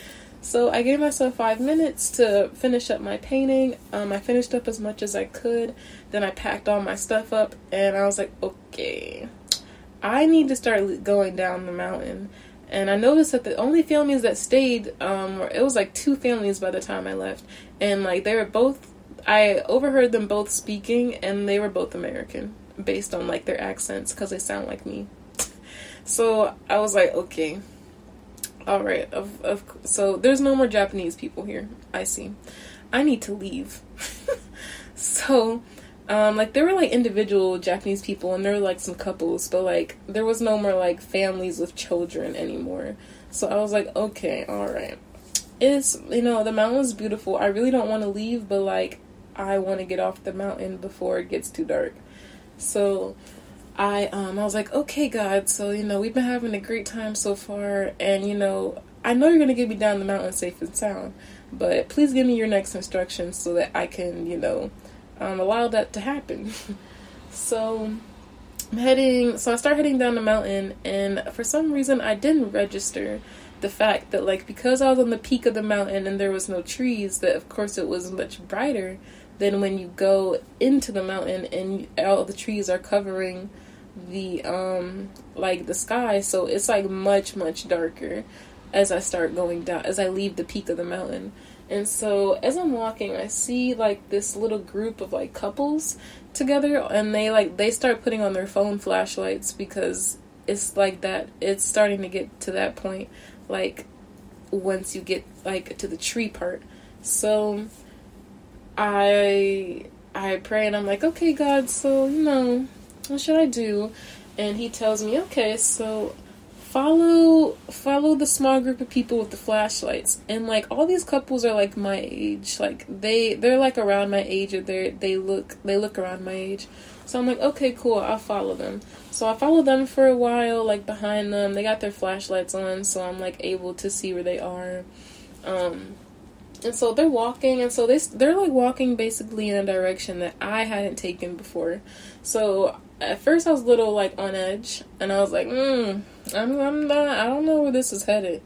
So I gave myself five minutes to finish up my painting. Um, I finished up as much as I could. Then I packed all my stuff up, and I was like, okay, I need to start going down the mountain. And I noticed that the only families that stayed, um, it was like two families by the time I left, and like they were both. I overheard them both speaking, and they were both American based on like their accents because they sound like me. So I was like, okay, all right. Of of so there's no more Japanese people here. I see. I need to leave. so, um, like there were like individual Japanese people and there were like some couples, but like there was no more like families with children anymore. So I was like, okay, all right. It's you know the mountain is beautiful. I really don't want to leave, but like I want to get off the mountain before it gets too dark. So I um I was like, okay, God. So you know we've been having a great time so far, and you know I know you're gonna get me down the mountain safe and sound, but please give me your next instructions so that I can you know um, allow that to happen. so I'm heading. So I start heading down the mountain, and for some reason I didn't register the fact that like because I was on the peak of the mountain and there was no trees, that of course it was much brighter than when you go into the mountain and all the trees are covering the um like the sky so it's like much much darker as I start going down as I leave the peak of the mountain and so as I'm walking I see like this little group of like couples together and they like they start putting on their phone flashlights because it's like that it's starting to get to that point like once you get like to the tree part so I I pray and I'm like, okay, God, so you know, what should I do? And He tells me, okay, so follow follow the small group of people with the flashlights. And like all these couples are like my age. Like they they're like around my age or they they look they look around my age. So i'm like okay cool i'll follow them. So i follow them for a while like behind them. They got their flashlights on so i'm like able to see where they are. Um and so they're walking and so they they're like walking basically in a direction that I hadn't taken before. So at first I was a little like on edge and I was like, mm, I'm I'm not I don't know where this is headed.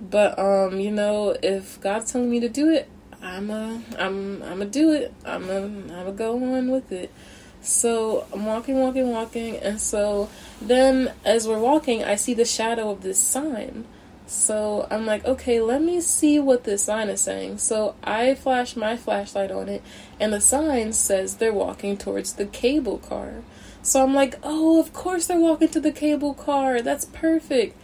But um, you know, if God's telling me to do it, I'm a I'm I'm gonna do it. I'm a I'm gonna go on with it. So I'm walking, walking, walking, and so then as we're walking, I see the shadow of this sign so I'm like, okay, let me see what this sign is saying. So I flash my flashlight on it, and the sign says they're walking towards the cable car. So I'm like, oh, of course they're walking to the cable car. That's perfect.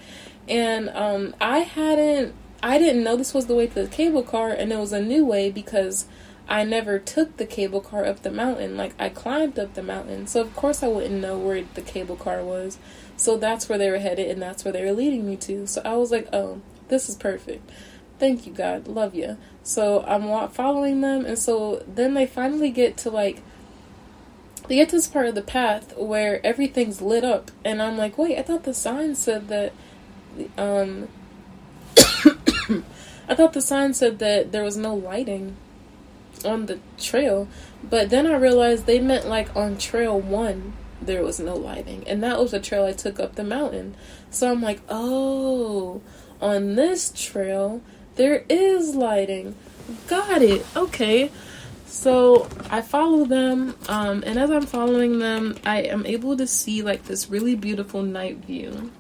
And um, I hadn't, I didn't know this was the way to the cable car, and it was a new way because I never took the cable car up the mountain. Like I climbed up the mountain, so of course I wouldn't know where the cable car was. So that's where they were headed, and that's where they were leading me to. So I was like, oh, this is perfect. Thank you, God. Love you. So I'm following them, and so then they finally get to like, they get to this part of the path where everything's lit up, and I'm like, wait, I thought the sign said that, um, I thought the sign said that there was no lighting on the trail, but then I realized they meant like on trail one there was no lighting. And that was the trail I took up the mountain. So I'm like, oh, on this trail, there is lighting. Got it. Okay. So I follow them, um, and as I'm following them, I am able to see like this really beautiful night view.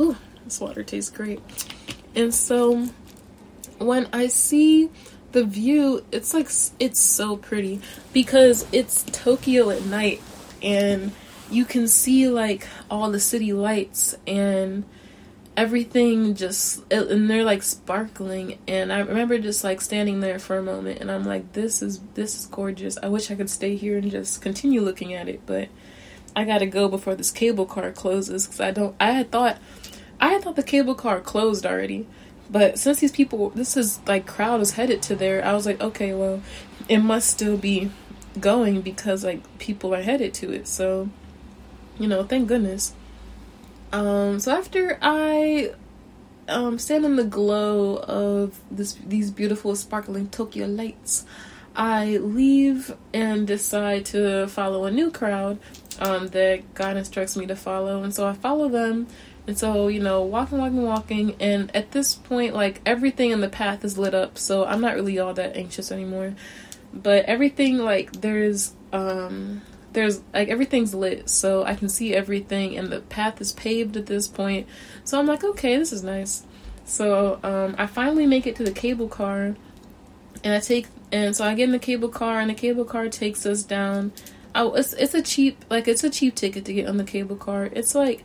Ooh, this water tastes great. And so when I see the view it's like it's so pretty because it's Tokyo at night and you can see like all the city lights and everything just and they're like sparkling and I remember just like standing there for a moment and I'm like this is this is gorgeous. I wish I could stay here and just continue looking at it, but I got to go before this cable car closes cuz I don't I had thought I had thought the cable car closed already But since these people, this is like crowd is headed to there, I was like, okay, well, it must still be going because like people are headed to it. So, you know, thank goodness. Um, so after I um, stand in the glow of this these beautiful sparkling Tokyo lights, I leave and decide to follow a new crowd um, that God instructs me to follow, and so I follow them. And so, you know, walking, walking, walking, and at this point, like everything in the path is lit up, so I'm not really all that anxious anymore. But everything, like, there's, um, there's like everything's lit, so I can see everything, and the path is paved at this point. So I'm like, okay, this is nice. So um, I finally make it to the cable car, and I take, and so I get in the cable car, and the cable car takes us down. Oh, it's it's a cheap, like it's a cheap ticket to get on the cable car. It's like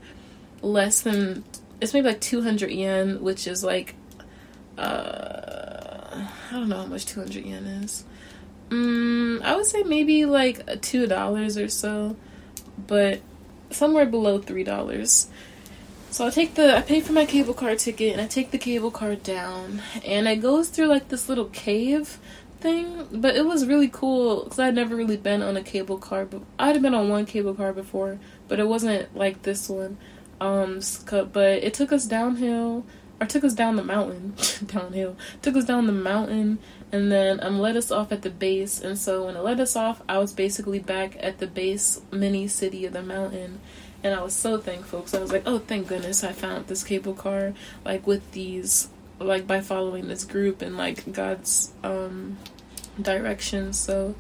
less than, it's maybe like 200 yen, which is like, uh, I don't know how much 200 yen is. Mm, I would say maybe like two dollars or so, but somewhere below three dollars. So I take the I pay for my cable car ticket and I take the cable car down and it goes through like this little cave thing, but it was really cool because I'd never really been on a cable car, but I'd been on one cable car before, but it wasn't like this one. Um, but it took us downhill or took us down the mountain, downhill, took us down the mountain and then um let us off at the base and so when it let us off i was basically back at the base mini city of the mountain and i was so thankful because i was like oh thank goodness i found this cable car like with these like by following this group and like god's um direction so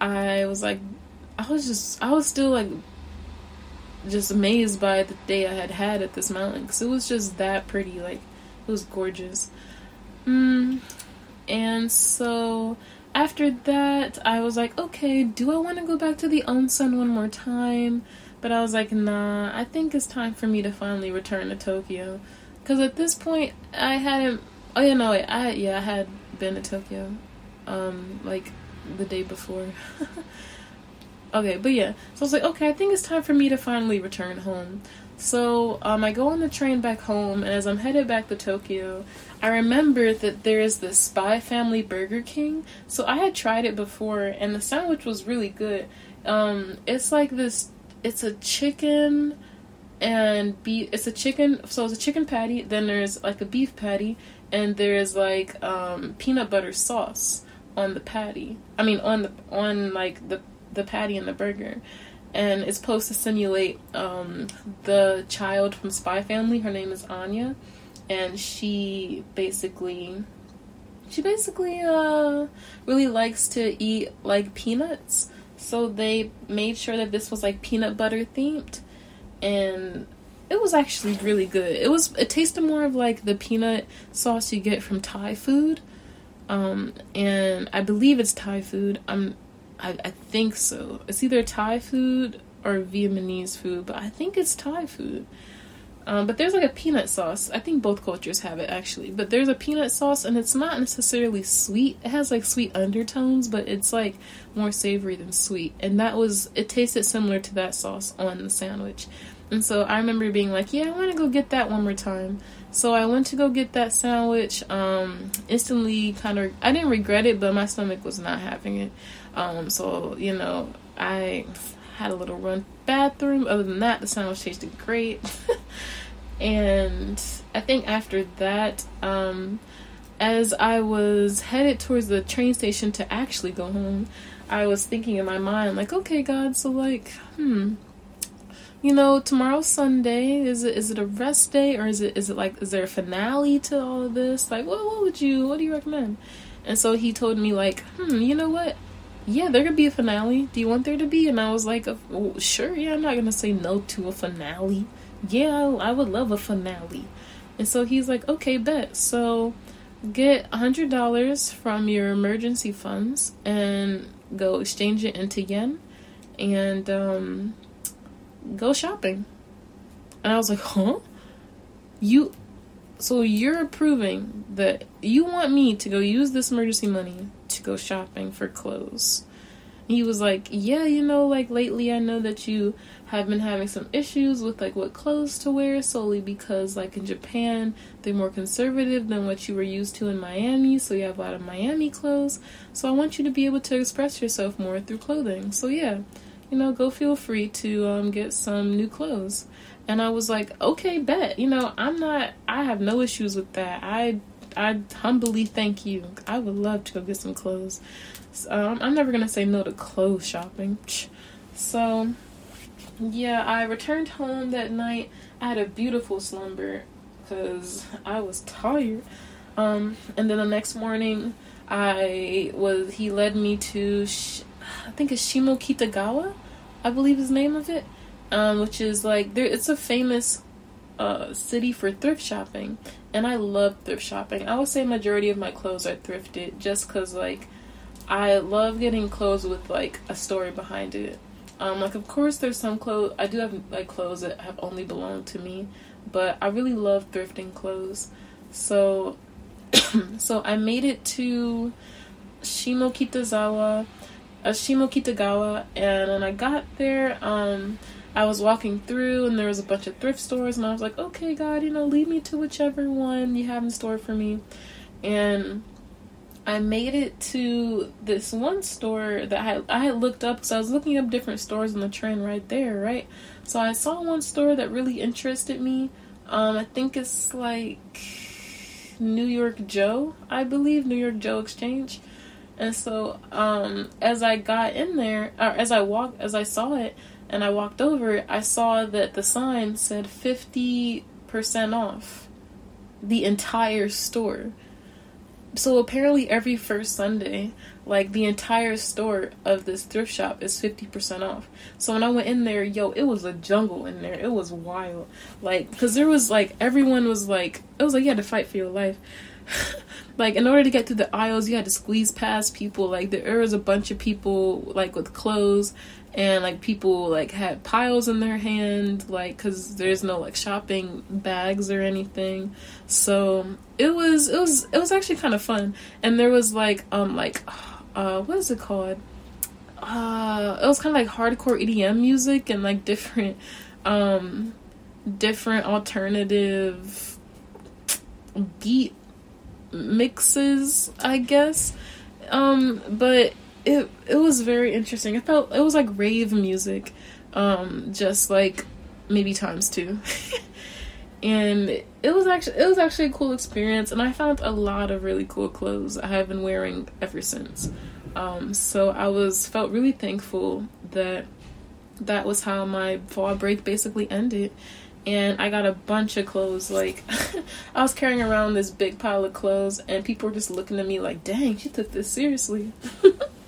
i was like i was just i was still like just amazed by the day i had had at this mountain because it was just that pretty like it was gorgeous mm, and so after that, I was like, okay, do I want to go back to the onsen one more time? But I was like, nah, I think it's time for me to finally return to Tokyo. Because at this point, I hadn't. Oh, yeah, no, wait, I, yeah, I had been to Tokyo, um, like the day before. okay, but yeah, so I was like, okay, I think it's time for me to finally return home. So um, I go on the train back home, and as I'm headed back to Tokyo, I remember that there is this Spy Family Burger King. So I had tried it before, and the sandwich was really good. Um, it's like this. It's a chicken and beef. It's a chicken. So it's a chicken patty. Then there's like a beef patty, and there's like um, peanut butter sauce on the patty. I mean, on the on like the the patty and the burger. And it's supposed to simulate um, the child from Spy Family. Her name is Anya. And she basically she basically uh really likes to eat like peanuts. So they made sure that this was like peanut butter themed. And it was actually really good. It was it tasted more of like the peanut sauce you get from thai food. Um and i believe it's thai food. I'm i, I think so it's either thai food or vietnamese food but i think it's thai food um, but there's like a peanut sauce. I think both cultures have it actually. But there's a peanut sauce, and it's not necessarily sweet. It has like sweet undertones, but it's like more savory than sweet. And that was it tasted similar to that sauce on the sandwich. And so I remember being like, yeah, I want to go get that one more time. So I went to go get that sandwich. Um, instantly, kind of, I didn't regret it, but my stomach was not having it. Um, so you know, I had a little run bathroom. Other than that, the sandwich tasted great. and I think after that, um, as I was headed towards the train station to actually go home, I was thinking in my mind, like, okay, God, so like, hmm, you know, tomorrow's Sunday. Is it is it a rest day or is it is it like is there a finale to all of this? Like, what what would you what do you recommend? And so he told me like, hmm, you know what? yeah, there could be a finale. Do you want there to be? And I was like, oh, sure, yeah, I'm not gonna say no to a finale. Yeah, I would love a finale. And so he's like, okay, bet. So get a hundred dollars from your emergency funds and go exchange it into yen and um, go shopping. And I was like, huh? You so you're approving that you want me to go use this emergency money to go shopping for clothes. he was like, "Yeah, you know, like lately, I know that you have been having some issues with like what clothes to wear solely because like in Japan they're more conservative than what you were used to in Miami, so you have a lot of Miami clothes. So I want you to be able to express yourself more through clothing. So yeah, you know, go feel free to um, get some new clothes." And I was like, "Okay, bet. You know, I'm not. I have no issues with that. I." I humbly thank you. I would love to go get some clothes. So, um, I'm never gonna say no to clothes shopping. So yeah, I returned home that night. I had a beautiful slumber because I was tired. Um, and then the next morning, I was he led me to Sh- I think it's Shimokitagawa, I believe is the name of it, um, which is like there. It's a famous uh, city for thrift shopping, and I love thrift shopping. I would say majority of my clothes are thrifted, just cause like I love getting clothes with like a story behind it. Um, like of course there's some clothes I do have like clothes that have only belonged to me, but I really love thrifting clothes. So so I made it to Shimokitazawa, uh, Shimokitagawa, and when I got there, um, I was walking through and there was a bunch of thrift stores, and I was like, okay, God, you know, lead me to whichever one you have in store for me. And I made it to this one store that I I had looked up because I was looking up different stores on the train right there, right? So I saw one store that really interested me. Um, I think it's like New York Joe, I believe, New York Joe Exchange. And so um, as I got in there, or as I walked, as I saw it, and I walked over, I saw that the sign said 50% off the entire store so apparently every first Sunday, like the entire store of this thrift shop is 50% off. So when I went in there, yo, it was a jungle in there. It was wild. Like cuz there was like everyone was like it was like you had to fight for your life. like in order to get through the aisles, you had to squeeze past people. Like there was a bunch of people like with clothes and like people like had piles in their hand like because there's no like shopping bags or anything. So it was it was it was actually kind of fun. And there was like um like uh what is it called? Uh it was kind of like hardcore edm music and like different um different alternative beat mixes i guess um but it it was very interesting. It felt it was like rave music, um, just like maybe times two. and it was actually it was actually a cool experience and I found a lot of really cool clothes I have been wearing ever since. Um, so I was felt really thankful that that was how my fall break basically ended. And I got a bunch of clothes. Like, I was carrying around this big pile of clothes, and people were just looking at me like, dang, she took this seriously.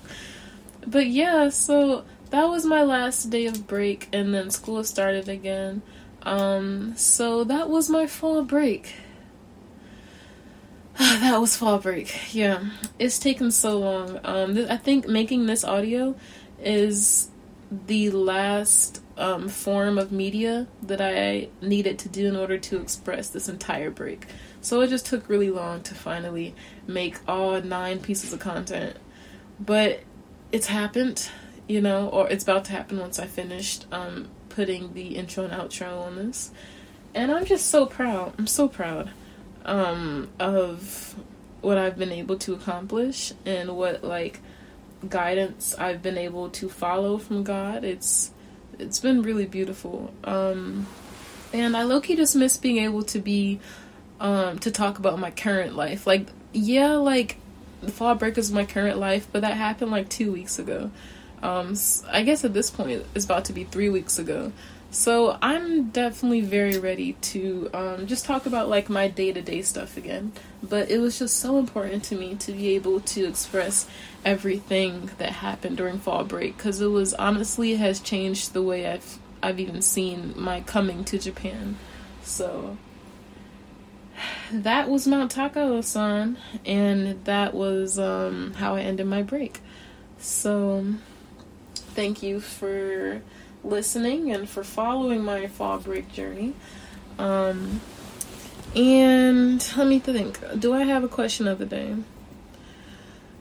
but yeah, so that was my last day of break, and then school started again. Um, so that was my fall break. that was fall break. Yeah, it's taken so long. Um, th- I think making this audio is the last um, form of media that I needed to do in order to express this entire break. So it just took really long to finally make all nine pieces of content. But it's happened, you know, or it's about to happen once I finished um, putting the intro and outro on this. And I'm just so proud. I'm so proud um, of what I've been able to accomplish and what like guidance I've been able to follow from God. It's it's been really beautiful. Um, and I low key just miss being able to be um, to talk about my current life. Like yeah, like the fall break is my current life, but that happened like two weeks ago. Um, I guess at this point it's about to be three weeks ago. So I'm definitely very ready to um, just talk about like my day to day stuff again. But it was just so important to me to be able to express everything that happened during fall break because it was honestly has changed the way I've I've even seen my coming to Japan. So that was Mount Takao-san, and that was um, how I ended my break. So, thank you for listening and for following my fall break journey. Um, and let me think. Do I have a question of the day?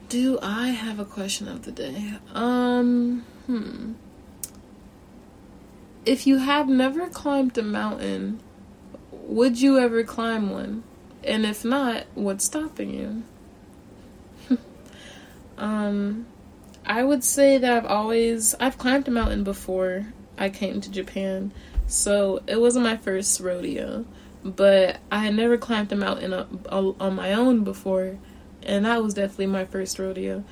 Do I have a question of the day? Um, hmm. If you have never climbed a mountain, would you ever climb one? And if not, what's stopping you? um, I would say that I've always I've climbed a mountain before I came to Japan, so it wasn't my first rodeo, but I had never climbed a mountain on my own before, and that was definitely my first rodeo.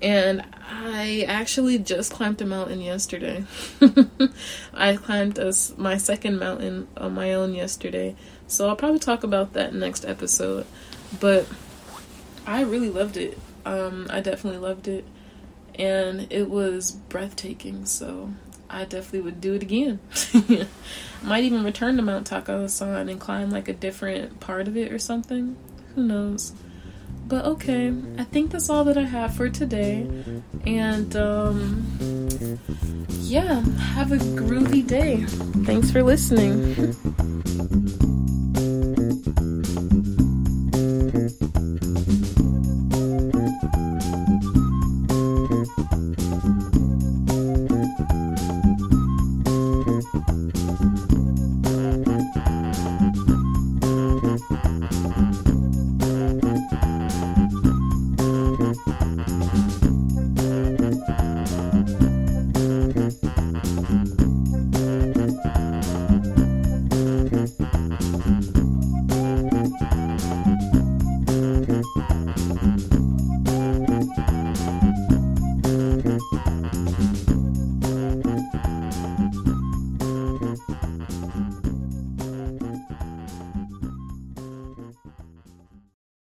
And I actually just climbed a mountain yesterday. I climbed a, my second mountain on my own yesterday, so I'll probably talk about that next episode. But I really loved it. Um, I definitely loved it, and it was breathtaking. So I definitely would do it again. Might even return to Mount Takao-san and climb like a different part of it or something. Who knows? But okay, I think that's all that I have for today. And um, yeah, have a groovy day. Thanks for listening.